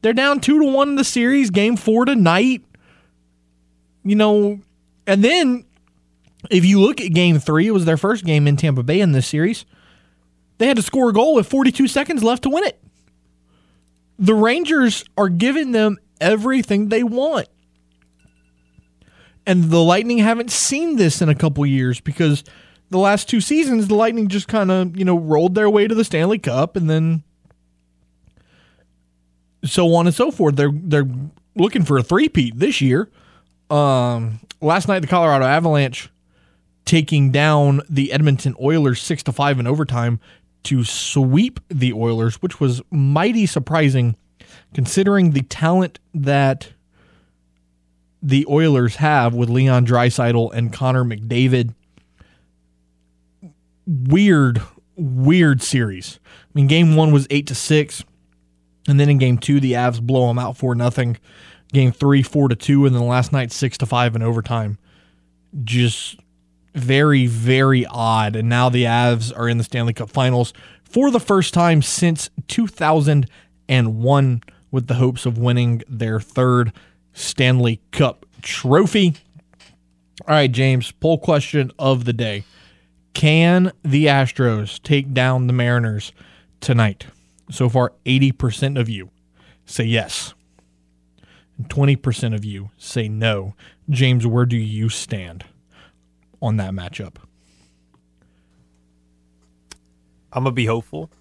They're down two to one in the series, game four tonight. You know, and then if you look at game three, it was their first game in Tampa Bay in this series. They had to score a goal with 42 seconds left to win it. The Rangers are giving them everything they want. And the Lightning haven't seen this in a couple years because the last two seasons, the Lightning just kind of, you know, rolled their way to the Stanley Cup and then so on and so forth. They're they're looking for a three-peat this year. Um, last night, the Colorado Avalanche taking down the Edmonton Oilers six to five in overtime to sweep the Oilers, which was mighty surprising considering the talent that the Oilers have with Leon Draisaitl and Connor McDavid. Weird, weird series. I mean, game one was eight to six, and then in game two, the Avs blow them out for nothing. Game three, four to two, and then last night six to five in overtime. Just very, very odd. And now the Avs are in the Stanley Cup Finals for the first time since 2001 with the hopes of winning their third Stanley Cup trophy. All right, James, poll question of the day. Can the Astros take down the Mariners tonight? So far, 80% of you say yes. And 20% of you say no. James, where do you stand on that matchup? I'm gonna be hopeful,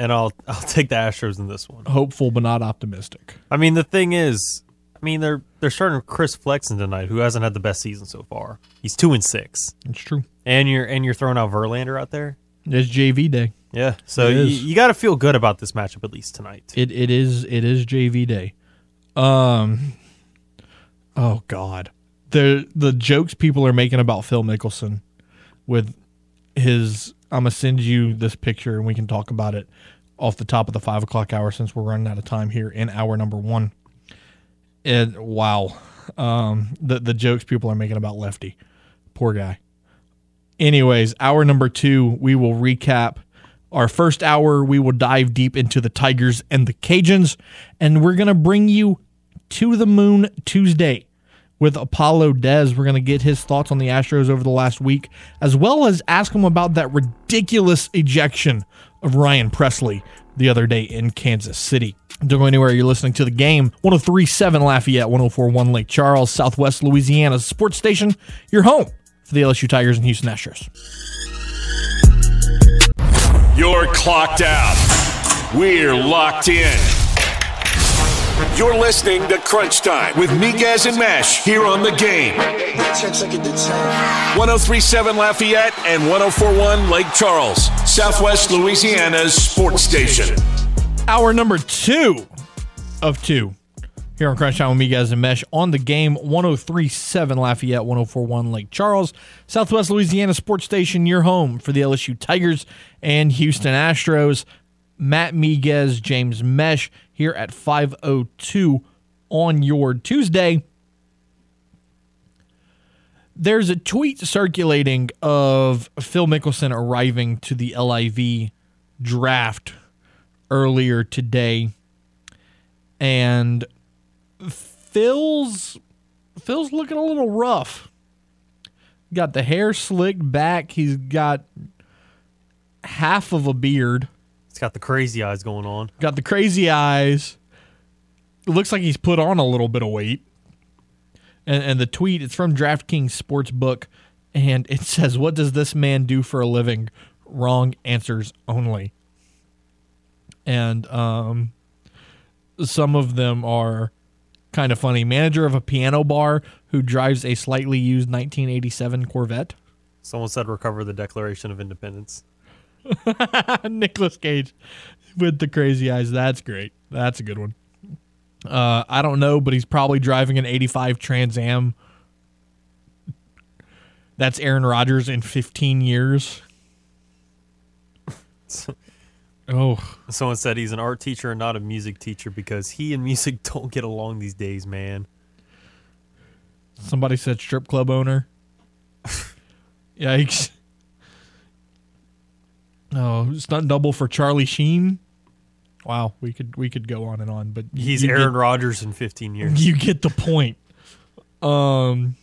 and I'll [LAUGHS] I'll take the Astros in this one. Hopeful but not optimistic. I mean, the thing is, I mean they're they're starting Chris Flexen tonight, who hasn't had the best season so far. He's two and six, It's true. and you're and you're throwing out Verlander out there. It's JV day. Yeah, so you, you got to feel good about this matchup at least tonight. It it is it is JV day. Um Oh God. The the jokes people are making about Phil Mickelson with his I'm gonna send you this picture and we can talk about it off the top of the five o'clock hour since we're running out of time here in hour number one. And wow, um, the the jokes people are making about Lefty, poor guy. Anyways, hour number two, we will recap. Our first hour, we will dive deep into the Tigers and the Cajuns, and we're gonna bring you to the moon Tuesday with Apollo Dez. We're gonna get his thoughts on the Astros over the last week, as well as ask him about that ridiculous ejection of Ryan Pressly the other day in Kansas City. Don't go anywhere. You're listening to the game. 1037 Lafayette, 1041 Lake Charles, Southwest Louisiana's sports station. Your home for the LSU Tigers and Houston Astros. You're clocked out. We're locked in. You're listening to Crunch Time with Miguez and Mesh here on the game. 1037 Lafayette and 1041 Lake Charles, Southwest Louisiana's sports station. Hour number two of two here on Crunch Time with Miguez and Mesh on the game 1037 Lafayette, 1041 Lake Charles, Southwest Louisiana Sports Station, your home for the LSU Tigers and Houston Astros. Matt Miguez, James Mesh here at 502 on your Tuesday. There's a tweet circulating of Phil Mickelson arriving to the LIV draft earlier today. And Phil's Phil's looking a little rough. Got the hair slicked back. He's got half of a beard. Got the crazy eyes going on. Got the crazy eyes. It looks like he's put on a little bit of weight. And, and the tweet, it's from DraftKings Sportsbook, and it [LAUGHS] says, What does this man do for a living? Wrong answers only. And um, some of them are kind of funny. Manager of a piano bar who drives a slightly used 1987 Corvette. Someone said recover the Declaration of Independence. [LAUGHS] Nicolas Cage with the crazy eyes. That's great. That's a good one. Uh, I don't know, but he's probably driving an 85 Trans Am. That's Aaron Rodgers in 15 years. [LAUGHS] Oh, Someone said he's an art teacher and not a music teacher because he and music [LAUGHS] don't get along these days, man. somebody said strip club owner. Yikes. Oh, stunt double for Charlie Sheen. Wow, we could we could go on and on, but you- He's you Aaron get- Rodgers in 15 years. [LAUGHS] you get the point. Um,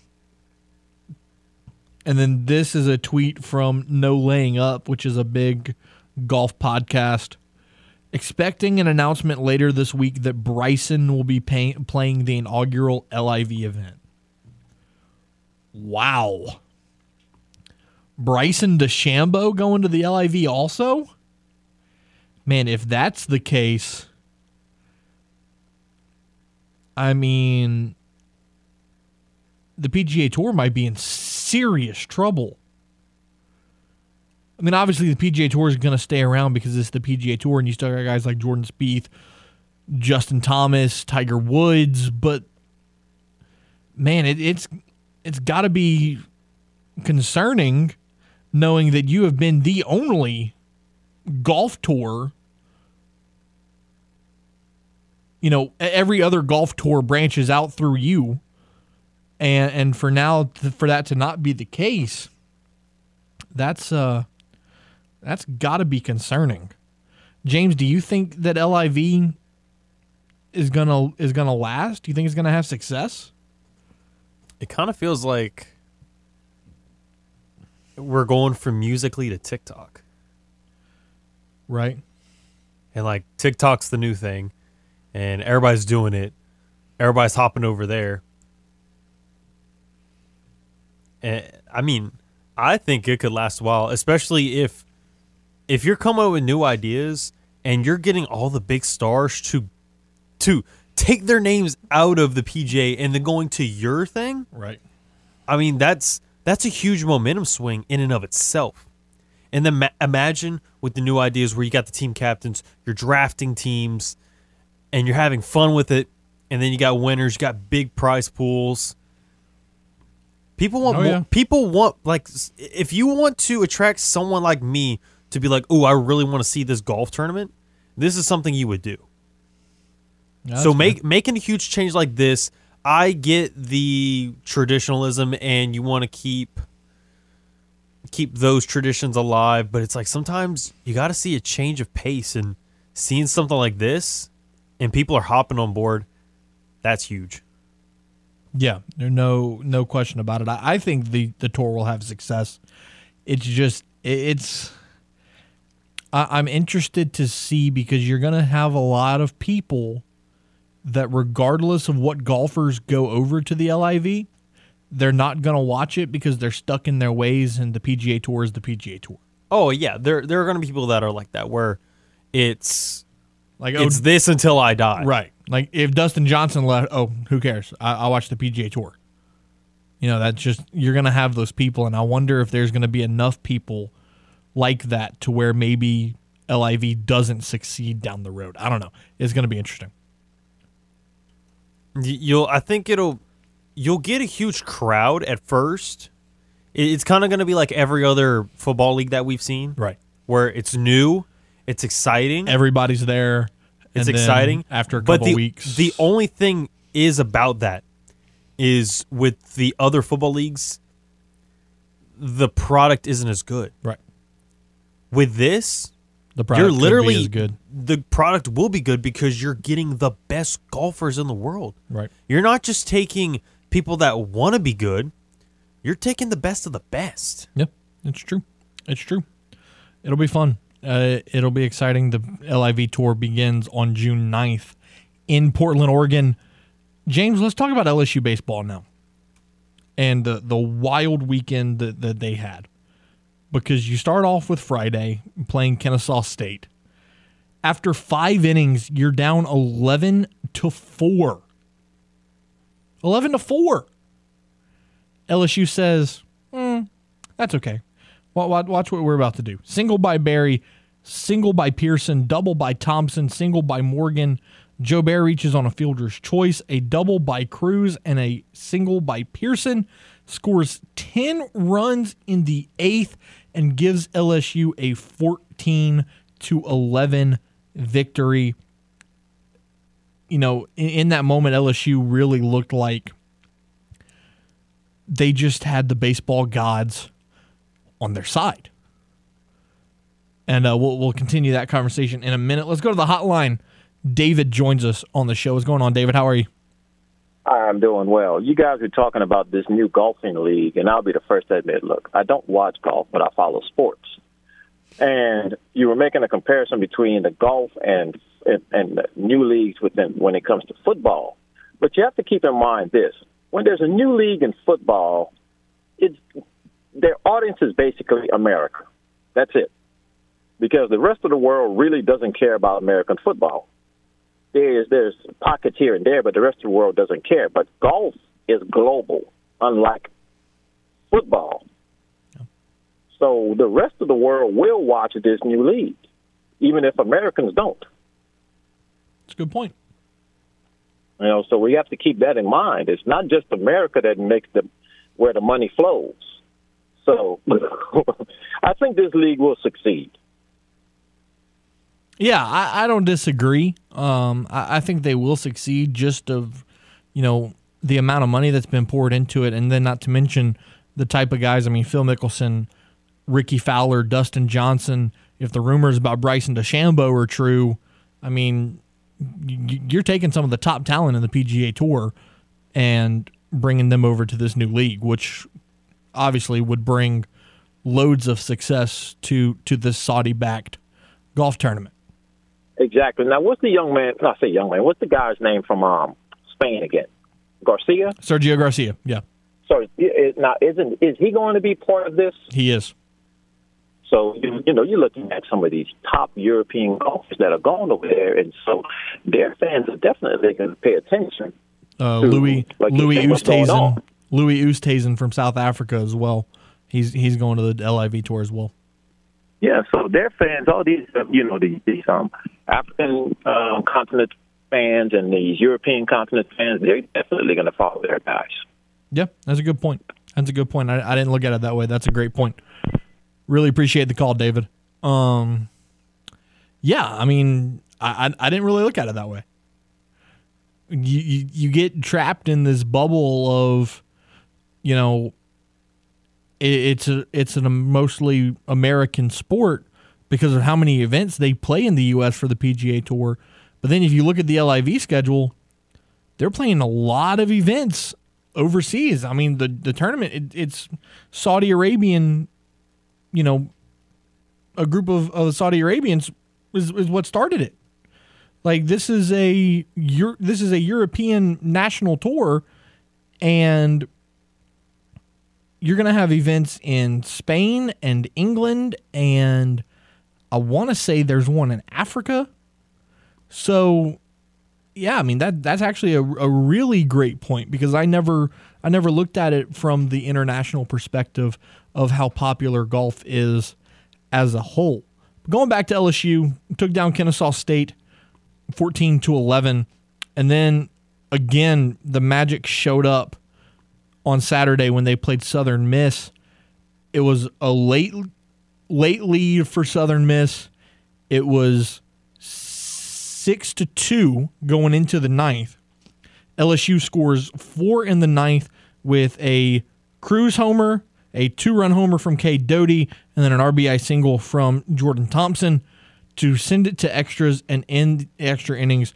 and then this is a tweet from No Laying Up, which is a big golf podcast. Expecting an announcement later this week that Bryson will be pay- playing the inaugural LIV event. Wow. Bryson DeChambeau going to the LIV also? Man, if that's the case, I mean, the PGA Tour might be in serious trouble. I mean, obviously, the PGA Tour is going to stay around because it's the PGA Tour, and you still got guys like Jordan Spieth, Justin Thomas, Tiger Woods, but man, it, it's it's got to be concerning knowing that you have been the only golf tour you know every other golf tour branches out through you. And and for now for that to not be the case that's uh that's got to be concerning. James do you think that LIV is gonna is gonna last? Do you think it's gonna have success? It kind of feels like we're going from Musical.ly to TikTok. right And like TikTok's the new thing and everybody's doing it. Everybody's hopping over there. And I mean, I think it could last a while, especially if if you're coming up with new ideas and you're getting all the big stars to to take their names out of the PJ and then going to your thing. right I mean, that's that's a huge momentum swing in and of itself. And then ma- imagine with the new ideas where you got the team captains, you're drafting teams, and you're having fun with it, and then you got winners, you got big prize pools. People want Oh, more, yeah. people want like if you want to attract someone like me to be like, "Oh, I really want to see this golf tournament." This is something you would do. That's so good. making a huge change like this, I get the traditionalism and you want to keep keep those traditions alive, but it's like sometimes you got to see a change of pace and seeing something like this and people are hopping on board. That's huge. Yeah, no no question about it. I, I think the the tour will have success. It's just it, it's. I, I'm interested to see because you're going to have a lot of people that, regardless of what golfers go over to the LIV, they're not going to watch it because they're stuck in their ways, and the PGA Tour is the PGA Tour. Oh yeah, there there are going to be people that are like that where it's Like oh, it's this until I die. Right. Like if Dustin Johnson left, oh, who cares? I, I'll watch the PGA Tour. You know, that's just you're going to have those people, and I wonder if there's going to be enough people like that to where maybe LIV doesn't succeed down the road. I don't know. It's going to be interesting. You'll I think it'll you'll get a huge crowd at first. It's kind of going to be like every other football league that we've seen. Right. Where it's new, it's exciting. Everybody's there. It's exciting after a but couple the, weeks. The only thing is about that is with the other football leagues, the product isn't as good. right. With this, The product you're literally good. The product will be good because you're getting the best golfers in the world. Right. You're not just taking people that want to be good. You're taking the best of the best. Yeah, it's true. It's true. It'll be fun. Uh, it'll be exciting. The LIV tour begins on June 9th in Portland, Oregon. James, let's talk about LSU baseball now and the, the wild weekend that, that they had. Because you start off with Friday playing Kennesaw State. After five innings, you're down 11 to 4. 11 to 4. LSU says, hmm, that's okay. Wa- wa- Watch what we're about to do. Single by Berry, single by Pearson, double by Thompson, single by Morgan. Joe Bear reaches on a fielder's choice, a double by Crews, and a single by Pearson. Scores 10 runs in the eighth and gives LSU a 14 to 11 victory. You know, in, in that moment, LSU really looked like they just had the baseball gods on their side. And uh, we'll we'll continue that conversation in a minute. Let's go to the hotline. David joins us on the show. What's going on, David? How are you? I'm doing well. You guys are talking about this new golfing league, and I'll be the first to admit, look, I don't watch golf, but I follow sports. And you were making a comparison between the golf and and, and new leagues within when it comes to football. But you have to keep in mind this: when there's a new league in football, it's their audience is basically America. That's it, because the rest of the world really doesn't care about American football there's there's pockets here and there, but the rest of the world doesn't care. But golf is global, unlike football. So the rest of the world will watch this new league, even if Americans don't. It's a good point. You know, so we have to keep that in mind. It's not just America that makes the where the money flows. So [LAUGHS] I think this league will succeed. Yeah, I, I don't disagree. Um, I, I think they will succeed just of, you know, the amount of money that's been poured into it, and then not to mention the type of guys. I mean, Phil Mickelson, Ricky Fowler, Dustin Johnson. If the rumors about Bryson DeChambeau are true, I mean, you're taking some of the top talent in the PGA Tour and bringing them over to this new league, which obviously would bring loads of success to to this Saudi-backed golf tournament. Exactly. Now, what's the young man? Not say young man. What's the guy's name from um, Spain again? Garcia. Sergio Garcia, yeah, i- Now, isn't is he going to be part of this? he is. So you, you know, you're looking at some of these top European golfers that are going over there, and so their fans are definitely going to pay attention. Uh, to, Louis like Louis Oosthuizen. Louis Oosthuizen from South Africa as well. He's he's going to the LIV tour as well. Yeah, so their fans, all these, uh, you know, these, these um, African um, continent fans and these European continent fans, they're definitely going to follow their guys. Yeah, that's a good point. That's a good point. I, I didn't look at it that way. That's a great point. Really appreciate the call, David. Um, yeah, I mean, I, I I didn't really look at it that way. you, you you get trapped in this bubble of, you know, it's a it's a um, mostly American sport because of how many events they play in the U.S. for the PGA Tour. But then if you look at the LIV schedule, they're playing a lot of events overseas. I mean, the the tournament it, it's Saudi Arabian, you know, a group of, of Saudi Arabians is, is what started it. Like this is a this is a European national tour, and you're gonna have events in Spain and England, and I want to say there's one in Africa. So, yeah, I mean that that's actually a, a really great point because I never I never looked at it from the international perspective of how popular golf is as a whole. Going back to LSU, took down Kennesaw State 14 to 11. And then again, the Magic showed up on Saturday when they played Southern Miss. It was a late late lead for Southern Miss. It was six to two going into the ninth. LSU scores four in the ninth with a Crews homer, a two-run homer from Cade Doughty, and then an RBI single from Jordan Thompson to send it to extras and end extra innings.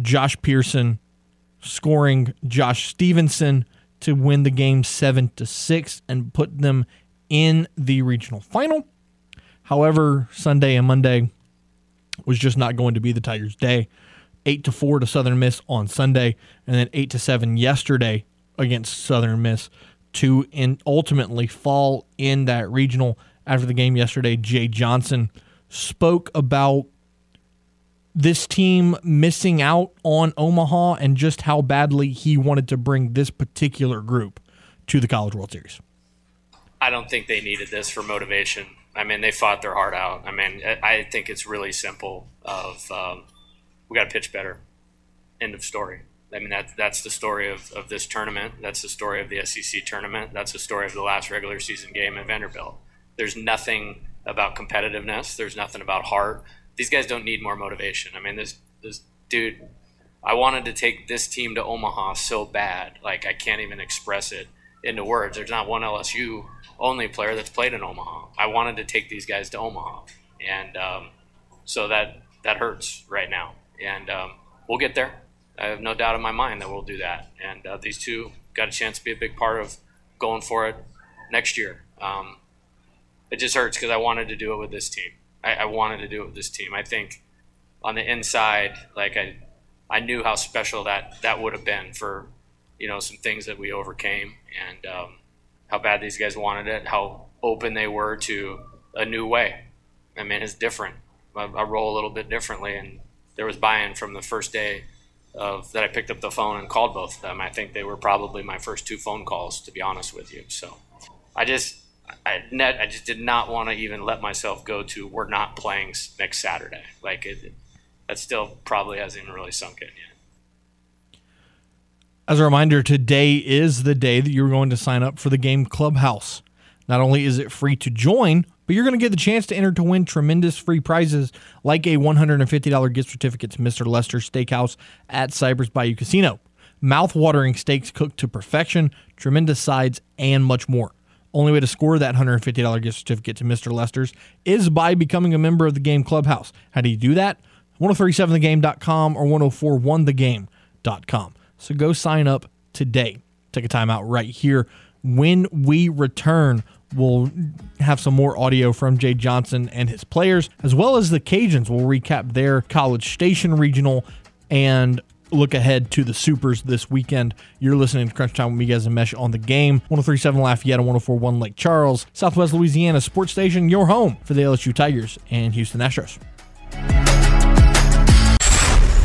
Josh Pearson scoring Josh Stevenson to win the game seven to six and put them in the regional final. However, Sunday and Monday was just not going to be the Tigers' day. Eight to four to Southern Miss on Sunday, and then eight to seven yesterday against Southern Miss to in ultimately fall in that regional. After the game yesterday, Jay Johnson spoke about this team missing out on Omaha and just how badly he wanted to bring this particular group to the College World Series. I don't think they needed this for motivation. I mean, they fought their heart out. I mean, I think it's really simple. Of um, we got to pitch better. End of story. I mean, that, that's the story of, of this tournament. That's the story of the SEC tournament. That's the story of the last regular season game at Vanderbilt. There's nothing about competitiveness. There's nothing about heart. These guys don't need more motivation. I mean, this this dude. I wanted to take this team to Omaha so bad, like I can't even express it into words. There's not one LSU only player that's played in Omaha. I wanted to take these guys to Omaha, and um, so that that hurts right now. And um, we'll get there. I have no doubt in my mind that we'll do that. And uh, these two got a chance to be a big part of going for it next year. Um, it just hurts because I wanted to do it with this team. I, I, wanted to do it with this team. I think on the inside, like I, I knew how special that that would have been for, you know, some things that we overcame and um, how bad these guys wanted it, how open they were to a new way. I mean, it's different. I, I roll a little bit differently, and there was buy-in from the first day of that I picked up the phone and called both of them. I think they were probably my first two phone calls, to be honest with you. So I just I net I just did not want to even let myself go to we're not playing next Saturday. Like it, that still probably hasn't even really sunk in yet. As a reminder, today is the day that you're going to sign up for the game Clubhouse. Not only is it free to join, but you're going to get the chance to enter to win tremendous free prizes like a $150 gift certificate to Mr. Lester Steakhouse at Cypress Bayou Casino, mouth-watering steaks cooked to perfection, tremendous sides, and much more. Only way to score that $150 gift certificate to Mr. Lester's is by becoming a member of the Game Clubhouse. How do you do that? 1037thegame.com or 1041thegame.com. So go sign up today. Take a time out right here. When we return, we'll have some more audio from Jay Johnson and his players, as well as the Cajuns. We'll recap their College Station Regional and look ahead to the Supers this weekend. You're listening to Crunch Time with Miguez, and Mesh on the game. 1037 Lafayette and 1041 Lake Charles, Southwest Louisiana Sports Station, your home for the LSU Tigers and Houston Astros.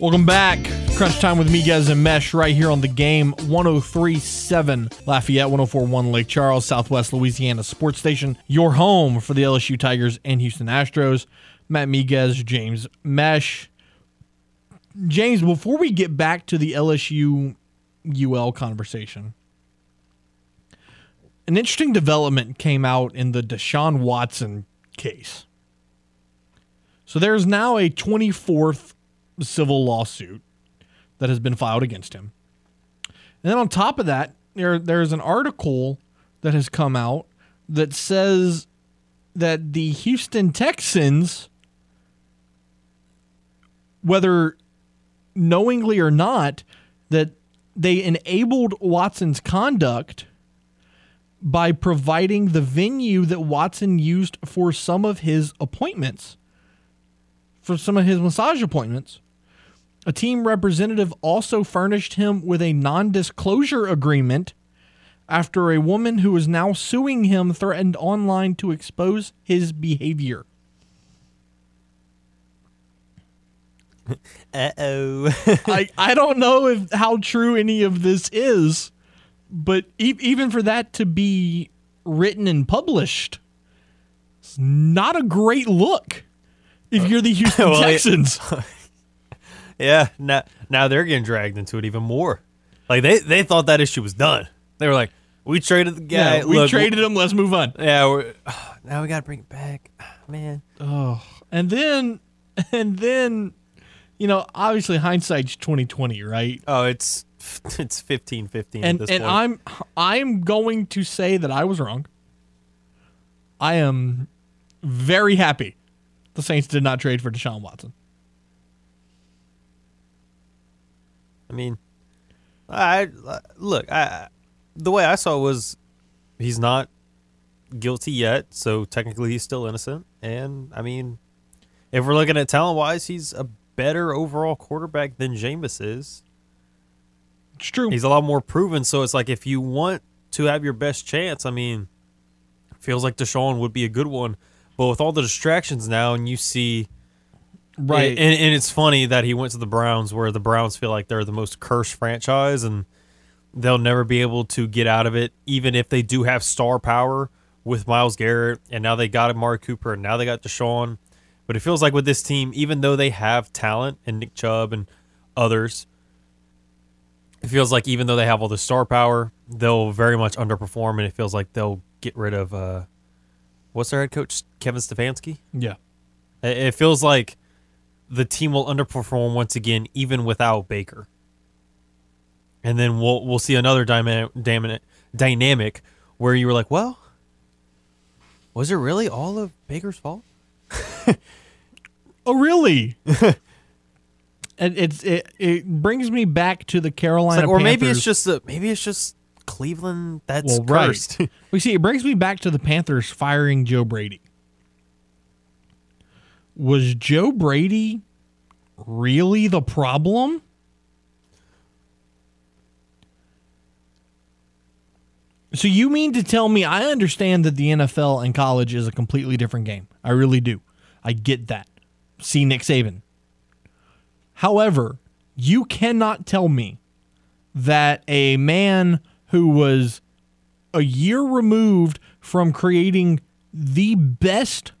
Welcome back. Crunch time with Miguez and Mesh right here on the game 1037 Lafayette, 1041 Lake Charles, Southwest Louisiana Sports Station, your home for the LSU Tigers and Houston Astros. Matt Miguez, James Mesh. James, before we get back to the LSU UL conversation, an interesting development came out in the Deshaun Watson case. So there's now a 24th civil lawsuit that has been filed against him. And then on top of that, there there's an article that has come out that says that the Houston Texans whether knowingly or not that they enabled Watson's conduct by providing the venue that Watson used for some of his appointments, for some of his massage appointments. A team representative also furnished him with a non disclosure agreement after a woman who is now suing him threatened online to expose his behavior. [LAUGHS] Uh oh. [LAUGHS] I, I don't know if how true any of this is, but e- even for that to be written and published, it's not a great look. If you're the [LAUGHS] Houston Well, it- Texans, yeah. Now, now they're getting dragged into it even more. Like they, they thought that issue was done. They were like, we traded the guy. yeah, we Look, traded him. Let's move on. Yeah. We're, [SIGHS] now we got to bring it back, ah, man. Oh, and then, [LAUGHS] and then, you know, obviously hindsight's twenty twenty, right? Oh, it's [LAUGHS] it's fifteen fifteen and at this and point. I'm I'm going to say that I was wrong. I am very happy the Saints did not trade for Deshaun Watson. I mean, I look. I the way I saw it was he's not guilty yet, so technically he's still innocent. And I mean, if we're looking at talent wise, he's a better overall quarterback than Jameis is. It's true. He's a lot more proven. So it's like if you want to have your best chance, I mean, feels like Deshaun would be a good one. But with all the distractions now, and you see right. and, and it's funny that he went to the Browns, where the Browns feel like they're the most cursed franchise, and they'll never be able to get out of it, even if they do have star power with Myles Garrett, and now they got Amari Cooper, and now they got Deshaun. But it feels like with this team, even though they have talent and Nick Chubb and others, it feels like even though they have all the star power, they'll very much underperform, and it feels like they'll get rid of uh, what's their head coach, Kevin Stefanski. yeah. It it feels like the team will underperform once again, even without Baker. And then we'll we'll see another dynamic dynamic, dynamic where you were like, well, was it really all of Baker's fault? Oh, really? [LAUGHS] and it's it, it brings me back to the Carolina like, or maybe it's just a, maybe it's just Cleveland that's well, right. cursed. [LAUGHS] we see it brings me back to the Panthers firing Joe Brady. Was Joe Brady really the problem? So you mean to tell me I understand that the NFL and college is a completely different game. I really do. I get that. See Nick Saban. However, you cannot tell me that a man who was a year removed from creating the best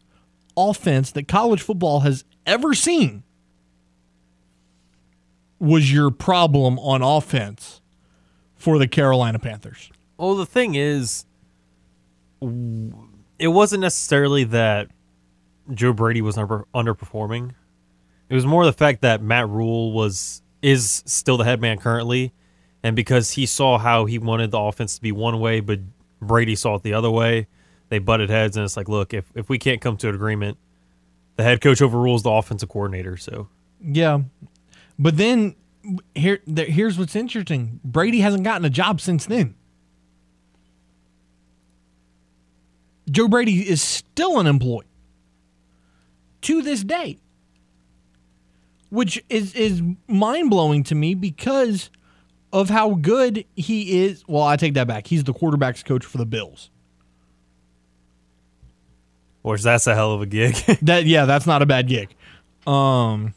offense that college football has ever seen was your problem on offense for the Carolina Panthers. Well, the thing is, it wasn't necessarily that Joe Brady was under, underperforming. It was more the fact that Matt Rhule was is still the head man currently, and because he saw how he wanted the offense to be one way, but Brady saw it the other way, they butted heads, and it's like, look, if if we can't come to an agreement, the head coach overrules the offensive coordinator. So Yeah. But then here here's what's interesting. Brady hasn't gotten a job since then. Joe Brady is still unemployed to this day. Which is is mind-blowing to me because of how good he is. Well, I take that back. He's the quarterback's coach for the Bills. Which that's a hell of a gig. [LAUGHS] That yeah, that's not a bad gig. Um,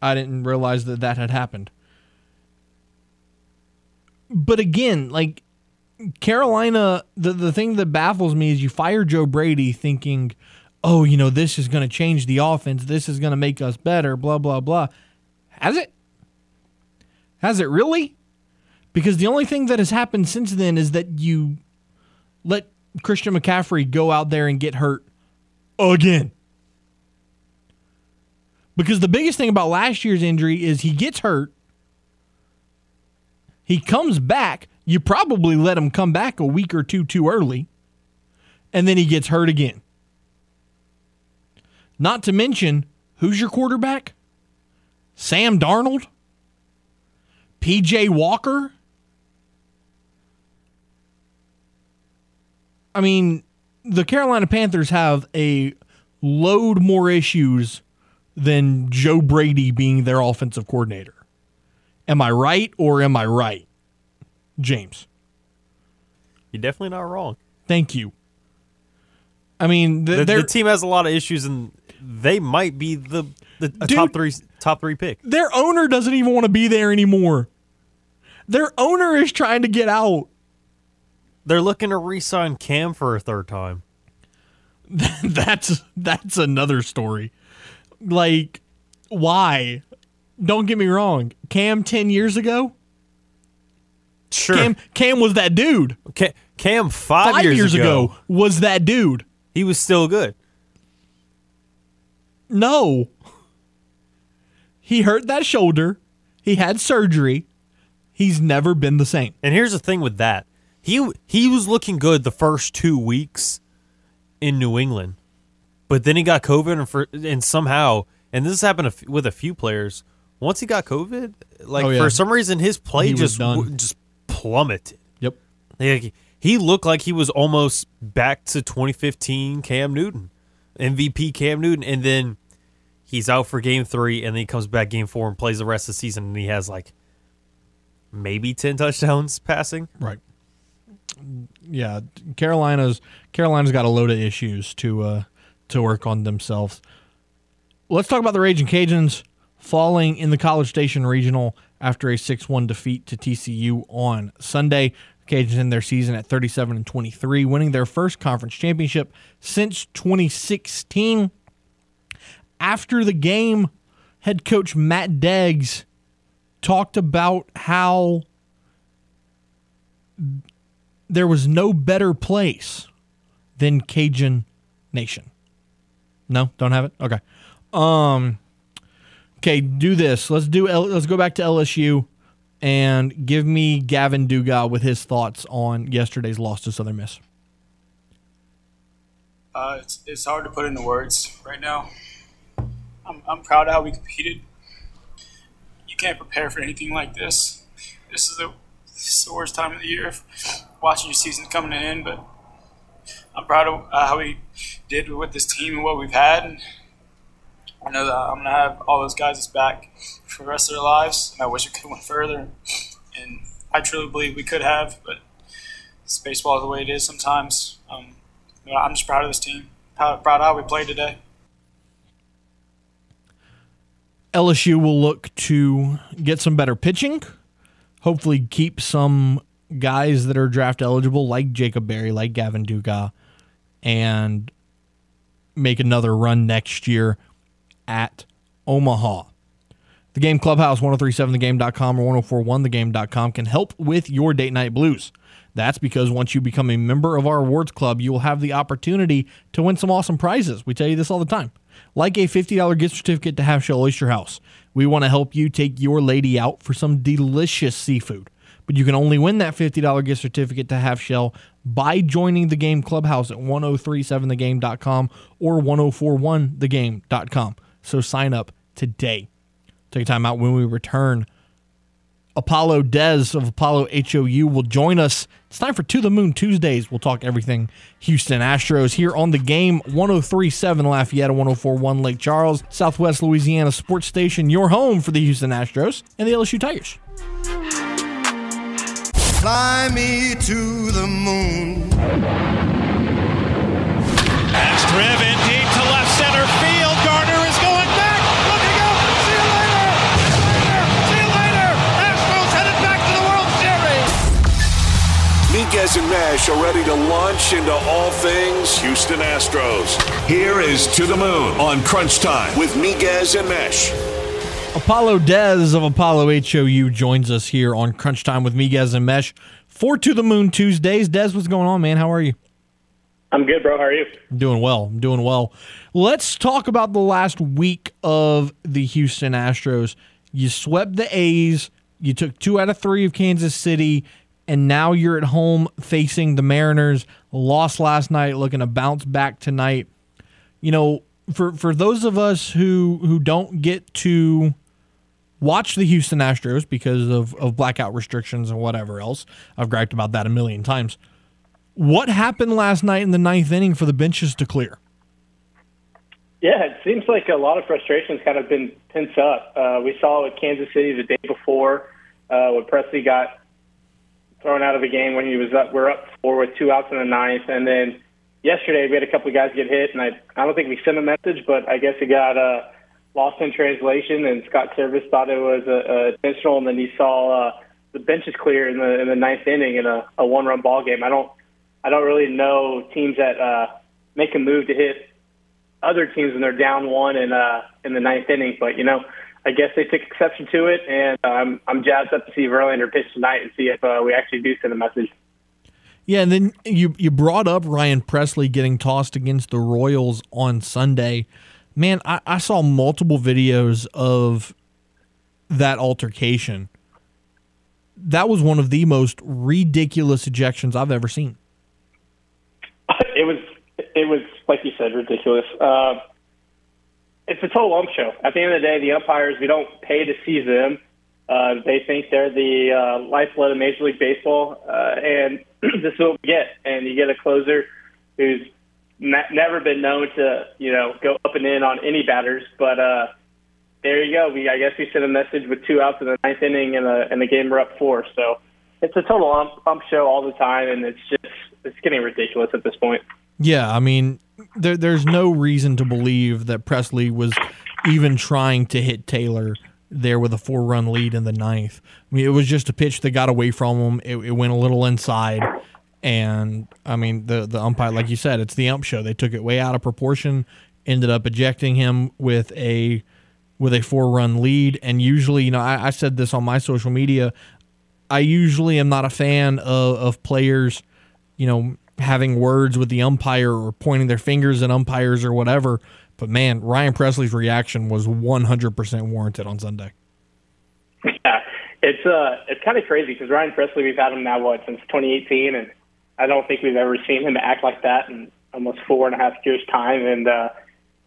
I didn't realize that that had happened. but again, like Carolina, the the thing that baffles me is you fire Joe Brady thinking, "Oh, you know, this is going to change the offense. This is going to make us better." Blah blah blah. Has it? Has it really? Because the only thing that has happened since then is that you let Christian McCaffrey go out there and get hurt again. Because the biggest thing about last year's injury is he gets hurt, he comes back. You probably let him come back a week or two too early, and then he gets hurt again. Not to mention, who's your quarterback? Sam Darnold? PJ Walker? I mean, the Carolina Panthers have a load more issues than Joe Brady being their offensive coordinator. Am I right or am I right, James? You're definitely not wrong. Thank you. I mean, The, their the team has a lot of issues, and they might be the, the Dude. top three top three pick. their owner doesn't even want to be there anymore. Their owner is trying to get out. They're looking to re-sign Cam for a third time. [LAUGHS] that's that's another story. Like, why? Don't get me wrong. Cam ten years ago, Sure, Cam Cam was that dude. Ca- Cam five, Five years, years ago, ago was that dude. he was still good. No. He hurt that shoulder. He had surgery. He's never been the same. And here's the thing with that: he he was looking good the first two weeks in New England, but then he got COVID, and, for, and somehow, and this happened with a few players. Once he got COVID, like Oh, yeah. for some reason, his play He just just plummeted. Yep. Like, he looked like he was almost back to 2015 Cam Newton, MVP Cam Newton, and then he's out for Game Three, and then he comes back Game Four and plays the rest of the season, and he has like maybe 10 touchdowns passing. Right. Yeah, Carolina's Carolina's got a load of issues to uh, to work on themselves. Let's talk about the Raging Cajuns falling in the College Station Regional after a 6-1 defeat to TCU on Sunday. Cajuns end their season at 37 and 23, winning their first conference championship since 2016. After the game, head coach Matt Deggs talked about how there was no better place than Cajun Nation. No, don't have it. Okay. Um. Okay, do this. Let's do. Let's go back to LSU and give me Gavin Dugas with his thoughts on yesterday's loss to Southern Miss. Uh, it's, it's hard to put into words right now. I'm, I'm proud of how we competed. You can't prepare for anything like this. This is the, this is the worst time of the year watching your season coming in, but I'm proud of uh, how we did with this team and what we've had. And I know that I'm to have all those guys back for the rest of their lives. And I wish we could have went further. And I truly believe we could have, but it's baseball the way it is sometimes. Um, but I'm just proud of this team. Proud, proud how we played today. LSU will look to get some better pitching. Hopefully, keep some guys that are draft eligible, like Jacob Berry, like Gavin Dugas, and make another run next year at Omaha. The Game Clubhouse, 1037thegame.com or 1041thegame.com can help with your date night blues. That's because once you become a member of our awards club, you will have the opportunity to win some awesome prizes. We tell you this all the time. Like a $50 gift certificate to Half Shell Oyster House. We want to help you take your lady out for some delicious seafood. But you can only win that $50 gift certificate to Half Shell by joining the Game Clubhouse at 1037thegame.com or 1041thegame.com. So sign up today. Take a time out when we return. Apollo Dez of Apollo HOU will join us. It's time for To the Moon Tuesdays. We'll talk everything Houston Astros here on the game 1037 Lafayette, 1041 Lake Charles, Southwest Louisiana Sports Station, your home for the Houston Astros and the LSU Tigers. Fly me to the moon. That's driven deep to left center field. Gardner is going back. Looking up. See you later. See you later. See you later. Astros headed back to the World Series. Miguez and Mesh are ready to launch into all things Houston Astros. Here is To the Moon on Crunch Time with Miguez and Mesh. Apollo Dez of Apollo HOU joins us here on Crunch Time with Miguez and Mesh for To the Moon Tuesdays. Dez, what's going on, man? How are you? I'm good, bro. How are you? Doing well. I'm doing well. Let's talk about the last week of the Houston Astros. You swept the A's. You took two out of three of Kansas City, and now you're at home facing the Mariners. Lost last night, looking to bounce back tonight. You know, for for those of us who who don't get to watch the Houston Astros because of, of blackout restrictions and whatever else, I've griped about that a million times. What happened last night in the ninth inning for the benches to clear? Yeah, it seems like a lot of frustration's kind of been pent up. Uh, we saw with Kansas City the day before uh, when Pressly got thrown out of the game when he was up. We're up four with two outs in the ninth, and then yesterday we had a couple of guys get hit, and I I don't think we sent a message, but I guess it got uh, lost in translation, and Scott Servais thought it was uh, uh, intentional, and then he saw uh, the benches clear in the in the ninth inning in a, a one run ball game. I don't I don't really know teams that uh, make a move to hit other teams when they're down one in uh, in the ninth inning, but you know. I guess they took exception to it, and um, I'm jazzed up to see Verlander pitch tonight and see if uh, we actually do send a message. Yeah, and then you you brought up Ryan Pressly getting tossed against the Royals on Sunday. Man, I, I saw multiple videos of that altercation. That was one of the most ridiculous ejections I've ever seen. [LAUGHS] It was it was like you said, ridiculous. Uh, it's a total ump show. At the end of the day, the umpires we don't pay to see them. Uh, they think they're the uh, lifeblood of Major League Baseball, uh, and [CLEARS THROAT] this is what we get. And you get a closer who's never been known to, you know, go up and in on any batters. But uh, there you go. We I guess we sent a message with two outs in the ninth inning, and the and the game we're up four. So it's a total ump, ump show all the time, and it's just it's getting ridiculous at this point. Yeah, I mean, there, there's no reason to believe that Pressly was even trying to hit Taylor there with a four run lead in the ninth. I mean, it was just a pitch that got away from him. It, it went a little inside. And I mean, the, the umpire, like you said, it's the ump show. They took it way out of proportion, ended up ejecting him with a with a four run lead. And usually, you know, I, I said this on my social media. I usually am not a fan of, of players, you know, having words with the umpire or pointing their fingers at umpires or whatever. But man, Ryan Pressly's reaction was 100% warranted on Sunday. [LAUGHS] Yeah, it's uh, it's kind of crazy because Ryan Pressly, we've had him now what since 2018, and I don't think we've ever seen him act like that in almost four and a half years' time. And uh,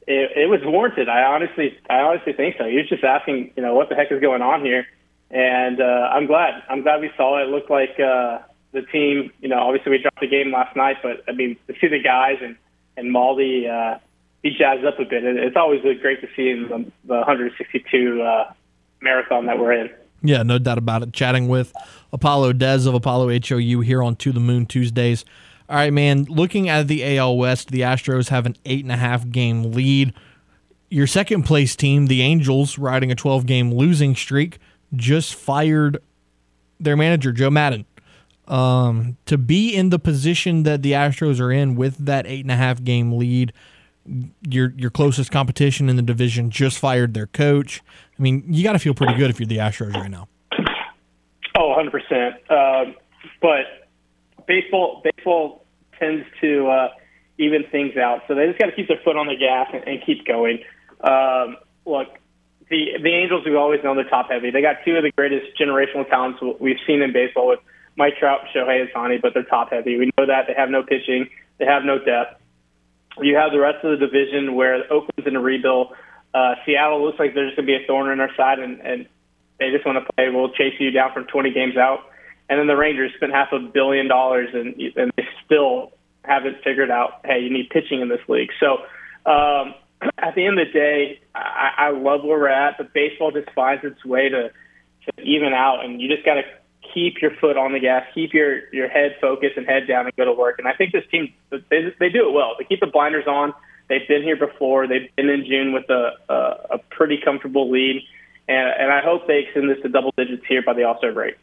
it, it was warranted. I honestly, I honestly think so. He was just asking, you know, what the heck is going on here, and uh, I'm glad. I'm glad we saw it. It looked like. Uh, the team, you know, obviously we dropped the game last night, but I mean, to see the guys and and Maldi uh, be jazzed up a bit, it, it's always great to see in the, the 162 uh, marathon that we're in. Yeah, no doubt about it. Chatting with Apollo Dez of Apollo HOU here on To the Moon Tuesdays. All right, man. Looking at the AL West, the Astros have an eight and a half game lead. Your second place team, the Angels, riding a 12 game losing streak, just fired their manager, Joe Maddon. um, to be in the position that the Astros are in with that eight and a half game lead. Your your closest competition in the division just fired their coach. I mean, you got to feel pretty good if you're the Astros right now. Oh, 100 uh, percent. But baseball baseball tends to uh, even things out, so they just got to keep their foot on the gas and, and keep going. Um, look, the the Angels we've always know they're top heavy. They got two of the greatest generational talents we've seen in baseball with Mike Trout, Shohei Ohtani, but they're top heavy. We know that they have no pitching, they have no depth. You have the rest of the division where Oakland's in a rebuild. Uh, Seattle looks like they're just going to be a thorn in our side, and, and they just want to play. We'll chase you down from 20 games out. And then the Rangers spent half a billion dollars, and, and they still haven't figured out, hey, you need pitching in this league. So um, at the end of the day, I, I love where we're at, but baseball just finds its way to, to even out, and you just got to keep your foot on the gas, keep your your head focused and head down and go to work. And I think this team they they do it well. They keep the blinders on. They've been here before. They've been in June with a a, a pretty comfortable lead, and and I hope they extend this to double digits here by the All Star break.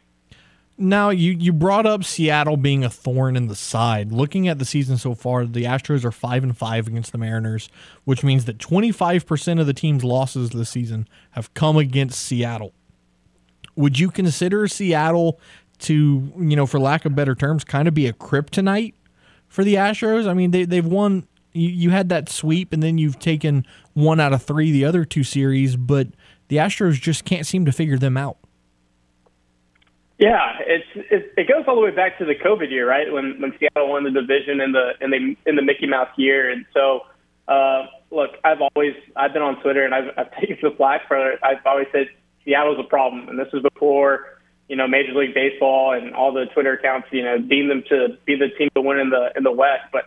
Now you you brought up Seattle being a thorn in the side. Looking at the season so far, the Astros are five and five against the Mariners, which means that twenty five percent of the team's losses this season have come against Seattle. Would you consider Seattle to, you know, for lack of better terms, kind of be a kryptonite for the Astros? I mean, they they've won. You, you had that sweep, and then you've taken one out of three the other two series, but the Astros just can't seem to figure them out. Yeah, it's it, goes all the way back to the COVID year, right? When when Seattle won the division in the in the in the Mickey Mouse year, and so uh, look, I've always I've been on Twitter and I've, I've taken the flack for it. I've always said Seattle's a problem, and this was before you know Major League Baseball and all the Twitter accounts you know deemed them to be the team to win in the in the West, but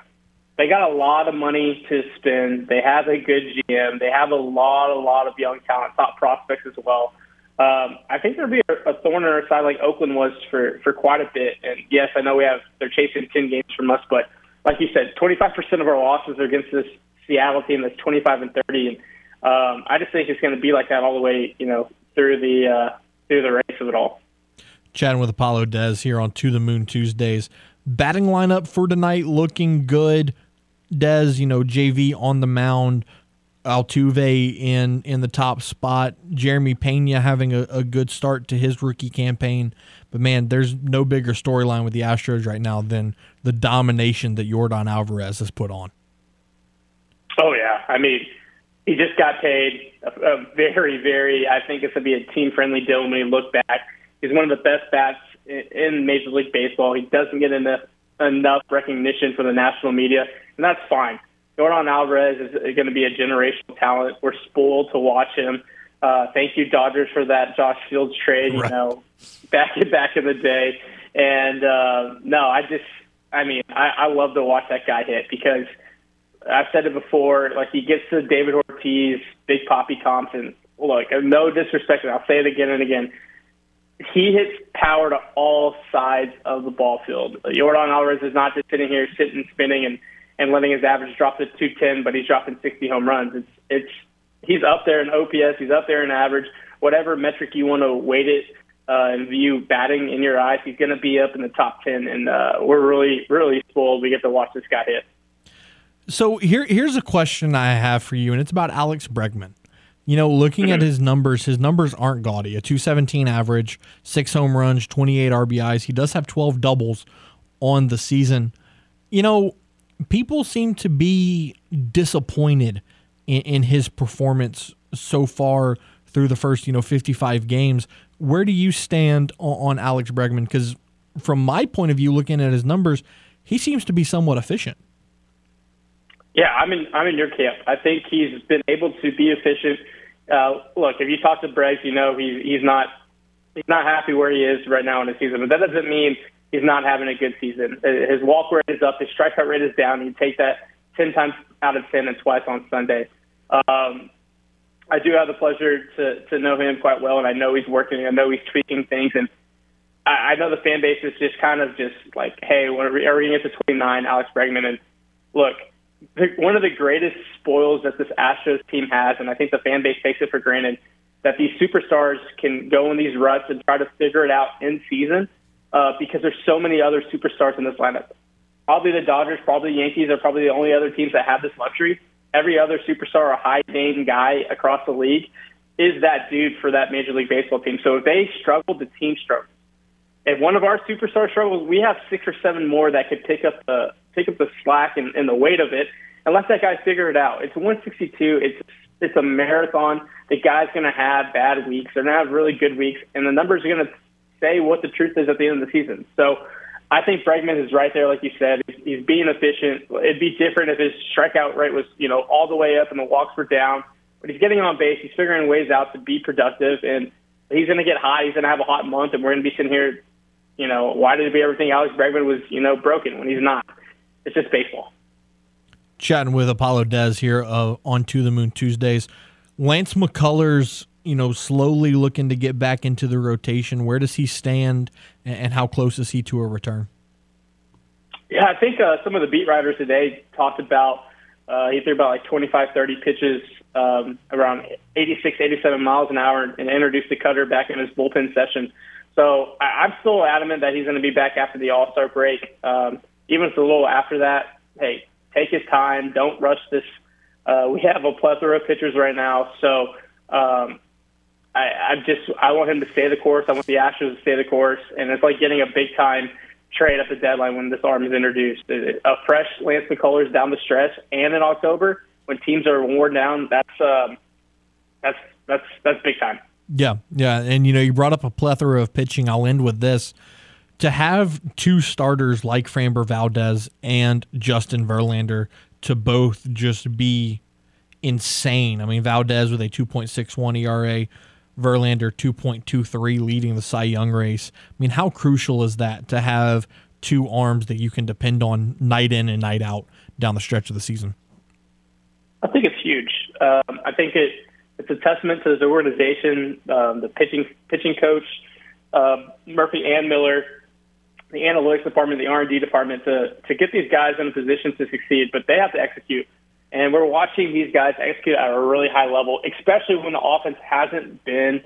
they got a lot of money to spend. They have a good GM. They have a lot, a lot of young talent, top prospects as well. Um, I think there'll be a, a thorn in our side like Oakland was for for quite a bit. And yes, I know we have they're chasing ten games from us, but like you said, 25% of our losses are against this Seattle team that's 25 and 30. And um, I just think it's going to be like that all the way, you know, through the uh, through the race of it all. Chatting with Apollo Dez here on To the Moon Tuesdays. Batting lineup for tonight looking good. Dez, you know, JV on the mound. Altuve in in the top spot. Jeremy Pena having a, a, good start to his rookie campaign. But man, there's no bigger storyline with the Astros right now than the domination that Yordan Alvarez has put on. Oh yeah, I mean, he just got paid a, a very, very. I think it's gonna be a team friendly deal when we look back. He's one of the best bats in, in Major League Baseball. He doesn't get enough enough recognition from the national media, and that's fine Yordan Alvarez is going to be a generational talent. We're spoiled to watch him. Uh, thank you, Dodgers, for that Josh Fields trade. Right. You know, back in back in the day. And uh, no, I just, I mean, I, I love to watch that guy hit because I've said it before. Like he gets to David Ortiz, Big Papi Thompson. Look, no disrespect, and I'll say it again and again. He hits power to all sides of the ball field. Yordan Alvarez is not just sitting here, sitting, spinning, and and letting his average drop to 210, but he's dropping 60 home runs. It's it's he's up there in OPS, he's up there in average, whatever metric you want to weight it uh, and view batting in your eyes, he's going to be up in the top 10, and uh, we're really really spoiled. We get to watch this guy hit. So here here's a question I have for you, and it's about Alex Bregman. You know, looking at mm-hmm. his numbers, his numbers aren't gaudy. A 217 average, six home runs, 28 RBIs. He does have 12 doubles on the season. You know, people seem to be disappointed in, in, his performance so far through the first, you know, 55 games. Where do you stand on, on Alex Bregman? Because from my point of view, looking at his numbers, he seems to be somewhat efficient. Yeah, I'm in. I'm in your camp. I think he's been able to be efficient. Uh, look, if you talk to Braggs, you know he's he's not he's not happy where he is right now in the season. But that doesn't mean he's not having a good season. His walk rate is up, his strikeout rate is down. You take that ten times out of ten and twice on Sunday. Um, I do have the pleasure to to know him quite well, and I know he's working. I know he's tweaking things, and I, I know the fan base is just kind of just like, hey, when are we, are we going to get to 29, Alex Bregman? And look, the, one of the greatest spoils that this Astros team has, and I think the fan base takes it for granted, that these superstars can go in these ruts and try to figure it out in season uh, because there's so many other superstars in this lineup. Probably the Dodgers, probably the Yankees are probably the only other teams that have this luxury. Every other superstar or high name guy across the league is that dude for that Major League Baseball team. So if they struggle, the team struggles. If one of our superstars struggles, we have six or seven more that could pick up the pick up the slack and, and the weight of it. And let that guy figure it out. It's 162. It's it's a marathon. The guy's going to have bad weeks. They're going to have really good weeks, and the numbers are going to say what the truth is at the end of the season. So I think Bregman is right there, like you said. He's being efficient. It'd be different if his strikeout rate was, you know, all the way up and the walks were down. But he's getting on base. He's figuring ways out to be productive, and he's going to get hot. He's going to have a hot month, and we're going to be sitting here, you know, why did it be everything Alex Bregman was, you know, broken when he's not? It's just baseball. Chatting with Apollo Dez here uh, on To the Moon Tuesdays. Lance McCullers you know, slowly looking to get back into the rotation. Where does he stand, and how close is he to a return? Yeah, I think uh, some of the beat writers today talked about uh, he threw about like 25, 30 pitches um, around 86, 87 miles an hour and introduced the cutter back in his bullpen session. So I, I'm still adamant that he's going to be back after the All Star break. Um, even if it's a little after that, hey, take his time. Don't rush this. Uh, we have a plethora of pitchers right now, so um, I, I just I want him to stay the course. I want the Astros to stay the course, and it's like getting a big time trade at the deadline when this arm is introduced. A fresh Lance McCullers down the stretch, and in October when teams are worn down, that's um, that's that's that's big time. Yeah, yeah, and you know you brought up a plethora of pitching. I'll end with this: to have two starters like Framber Valdez and Justin Verlander to both just be insane. I mean, Valdez with a 2.61 ERA, Verlander 2.23 leading the Cy Young race. I mean, how crucial is that to have two arms that you can depend on night in and night out down the stretch of the season? I think it's huge. Um, I think it it's a testament to the organization, um, the pitching pitching coach, uh, Murphy and Miller, the analytics department, the R and D department to to get these guys in a position to succeed. But they have to execute, and we're watching these guys execute at a really high level, especially when the offense hasn't been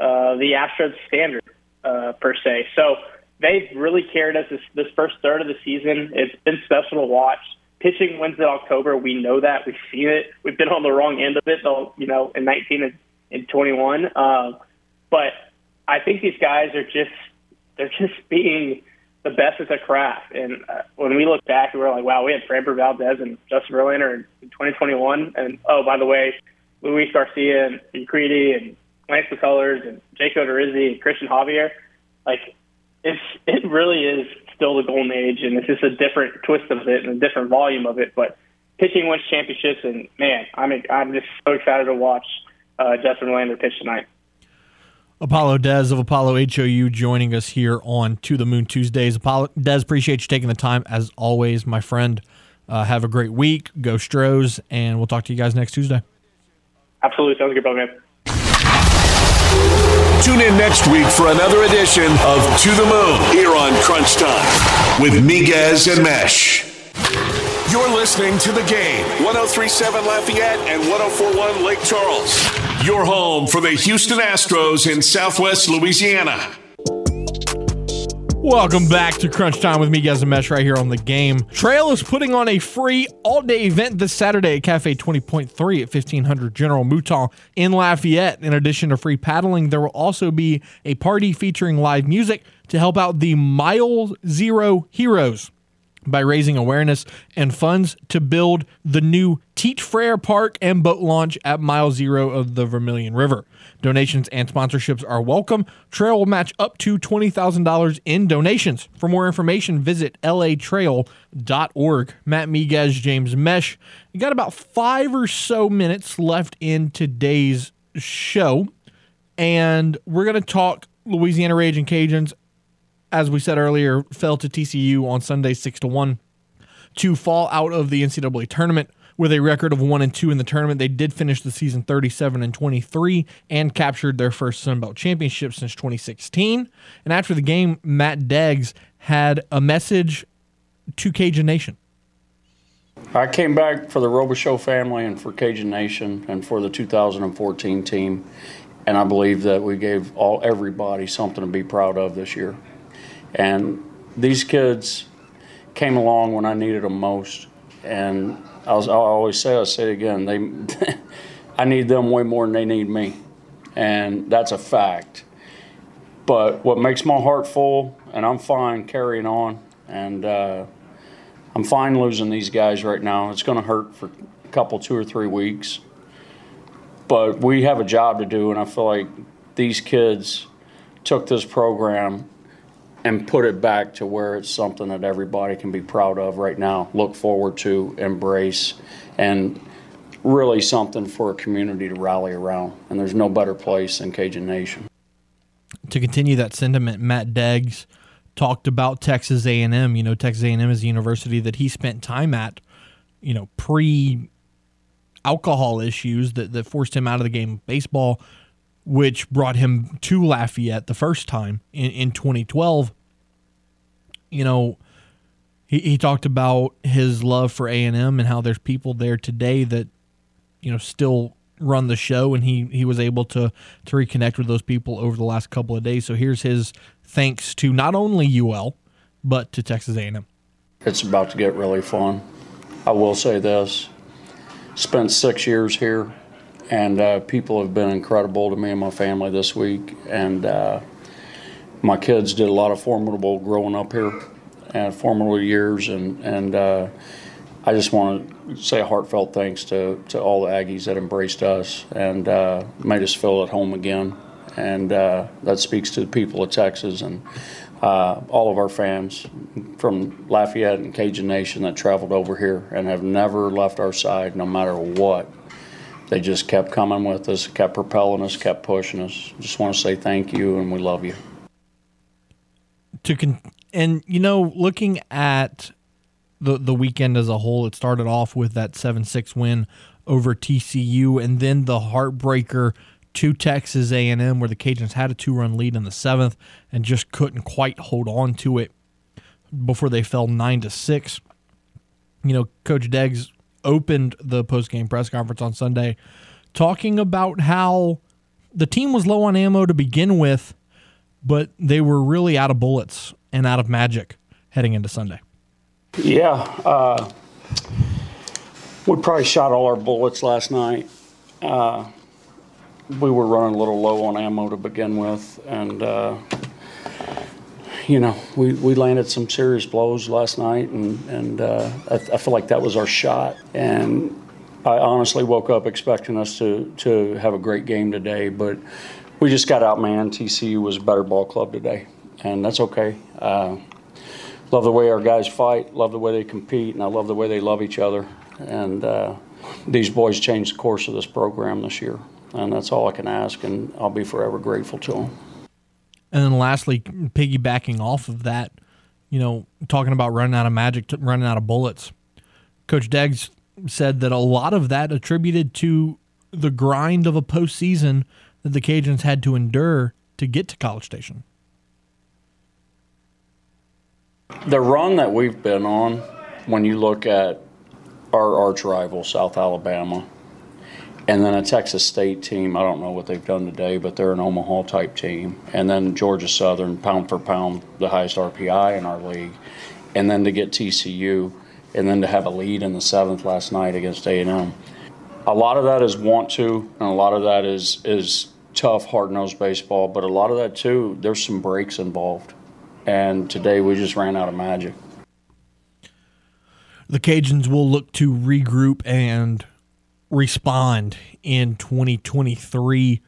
uh, the Astros standard uh, per se. So they've really carried us this, this first third of the season. It's been special to watch pitching wins in October. We know that. We've seen it. We've been on the wrong end of it, though. You know, in 19 and, and 21. Um, but I think these guys are just they're just being the best at the craft. And uh, when we look back, we were like, wow, we had Framber Valdez and Justin Verlander in, in 2021. And oh, by the way, Luis Garcia and, and Creedy and Lance McCullers and Jake Odorizzi and Cristian Javier. Like, it's it really is still the golden age, and it's just a different twist of it and a different volume of it. But pitching wins championships, and man, I'm I'm just so excited to watch uh, Justin Verlander pitch tonight. Apollo Dez of Apollo HOU joining us here on To the Moon Tuesdays. Apollo Dez, appreciate you taking the time as always, my friend. Uh, have a great week. Go Stros, and we'll talk to you guys next Tuesday. Absolutely, sounds good, brother, man. Tune in next week for another edition of To the Moon here on Crunch Time with Miguez and Mesh. You're listening to the game 1037 Lafayette and 1041 Lake Charles. Your home for the Houston Astros in Southwest Louisiana. Welcome back to Crunch Time with Miguez and Mesh, right here on the game. Trail is putting on a free all day event this Saturday at Cafe 20.3 at 1500 General Mouton in Lafayette. In addition to free paddling, there will also be a party featuring live music to help out the Mile Zero Heroes by raising awareness and funds to build the new Teach Frere Park and boat launch at mile zero of the Vermilion River. Donations and sponsorships are welcome. Trail will match up to $20,000 in donations. For more information, visit latrail.org. Matt Miguez, James Mesh. Got about five or so minutes left in today's show, and we're going to talk Louisiana Raging Cajuns as we said earlier, fell to TCU on Sunday six to one to fall out of the NCAA tournament with a record of one and two in the tournament. They did finish the season 37 and 23 and captured their first Sun Belt championship since 2016. And after the game, Matt Deggs had a message to Cajun Nation. I came back for the Robichaux family and for Cajun Nation and for the 2014 team, and I believe that we gave all everybody something to be proud of this year. And these kids came along when I needed them most. And I, was, I always say, I say it again, they, [LAUGHS] I need them way more than they need me. And that's a fact. But what makes my heart full, and I'm fine carrying on, and uh, I'm fine losing these guys right now. It's going to hurt for a couple, two or three weeks. But we have a job to do, and I feel like these kids took this program and put it back to where it's something that everybody can be proud of right now, look forward to, embrace, and really something for a community to rally around. And there's no better place than Cajun Nation. To continue that sentiment, Matt Deggs talked about Texas A&M. You know, Texas A&M is a university that he spent time at, you know, pre alcohol issues that, that forced him out of the game of baseball which brought him to Lafayette the first time in, in 2012. You know, he, he talked about his love for A&M and how there's people there today that, you know, still run the show, and he he was able to to reconnect with those people over the last couple of days. So here's his thanks to not only UL but to Texas A&M. It's about to get really fun. I will say this: spent six years here, and uh, people have been incredible to me and my family this week. And uh, my kids did a lot of formidable growing up here, and formidable years, and and uh, I just want to say a heartfelt thanks to, to all the Aggies that embraced us and uh, made us feel at home again. And uh, that speaks to the people of Texas and uh, all of our fans from Lafayette and Cajun Nation that traveled over here and have never left our side no matter what. They just kept coming with us, kept propelling us, kept pushing us. Just want to say thank you and we love you. To con- and you know, looking at the the weekend as a whole. It started off with that seven six win over TCU, and then the heartbreaker to Texas A and M, where the Cajuns had a two run lead in the seventh and just couldn't quite hold on to it before they fell nine to six. You know, Coach Deggs opened the post game press conference on Sunday talking about how the team was low on ammo to begin with, but they were really out of bullets and out of magic heading into Sunday. Yeah, uh, we probably shot all our bullets last night. Uh, we were running a little low on ammo to begin with, and uh, you know, we, we landed some serious blows last night, and and uh, I, I feel like that was our shot. And I honestly woke up expecting us to to have a great game today, but we just got out, man. TCU was a better ball club today, and that's okay. Uh, love the way our guys fight, love the way they compete, and I love the way they love each other. And uh, these boys changed the course of this program this year, and that's all I can ask, and I'll be forever grateful to them. And then lastly, piggybacking off of that, you know, talking about running out of magic, running out of bullets. Coach Deggs said that a lot of that attributed to the grind of a postseason that the Cajuns had to endure to get to College Station. The run that we've been on, when you look at our arch rival, South Alabama, and then a Texas State team, I don't know what they've done today, but they're an Omaha type team. And then Georgia Southern, pound for pound, the highest RPI in our league. And then to get TCU, and then to have a lead in the seventh last night against A&M. A lot of that is want to, and a lot of that is is tough, hard nosed baseball. But a lot of that too, there's some breaks involved and today we just ran out of magic. The Cajuns will look to regroup and respond in 2023.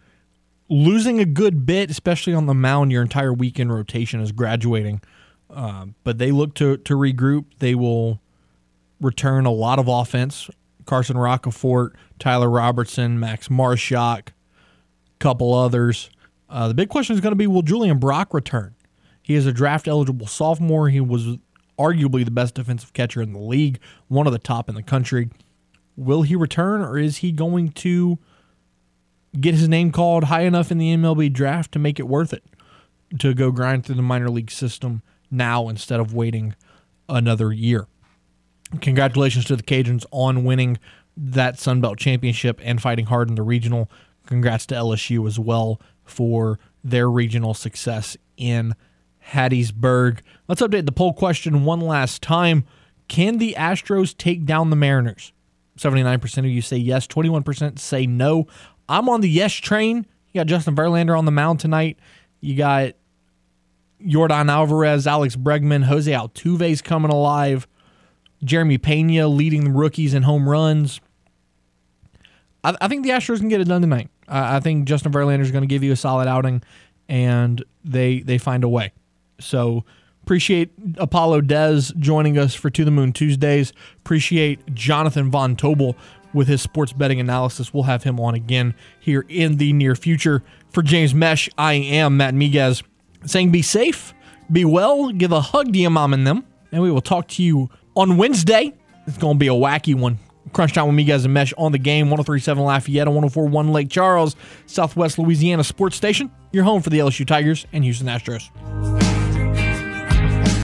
Losing a good bit, especially on the mound, your entire weekend rotation is graduating. Uh, but they look to, to regroup. They will return a lot of offense. Carson Roccaforte, Tyler Robertson, Max Marshak, couple others. Uh, the big question is going to be will Julian Brock return? He is a draft eligible sophomore. He was arguably the best defensive catcher in the league, one of the top in the country. Will he return or is he going to get his name called high enough in the MLB draft to make it worth it to go grind through the minor league system now instead of waiting another year? Congratulations to the Cajuns on winning that Sun Belt championship and fighting hard in the regional. Congrats to LSU as well for their regional success in Hattiesburg. Let's update the poll question one last time. Can the Astros take down the Mariners? 79% of you say yes, 21% say no. I'm on the yes train. You got Justin Verlander on the mound tonight. You got Yordan Alvarez, Alex Bregman, Jose Altuve's coming alive. Jeremy Pena leading the rookies in home runs. I, I think the Astros can get it done tonight. I think Justin Verlander is going to give you a solid outing, and they they find a way. So appreciate Apollo Dez joining us for To the Moon Tuesdays. Appreciate Jonathan Von Tobel with his sports betting analysis. We'll have him on again here in the near future. For James Mesh, I am Matt Miguez saying be safe, be well, give a hug to your mom and them, and we will talk to you on Wednesday. It's going to be a wacky one. Crunch time with Miguez and Mesh on the game 1037 Lafayette 1041 Lake Charles, Southwest Louisiana Sports Station, your home for the LSU Tigers and Houston Astros.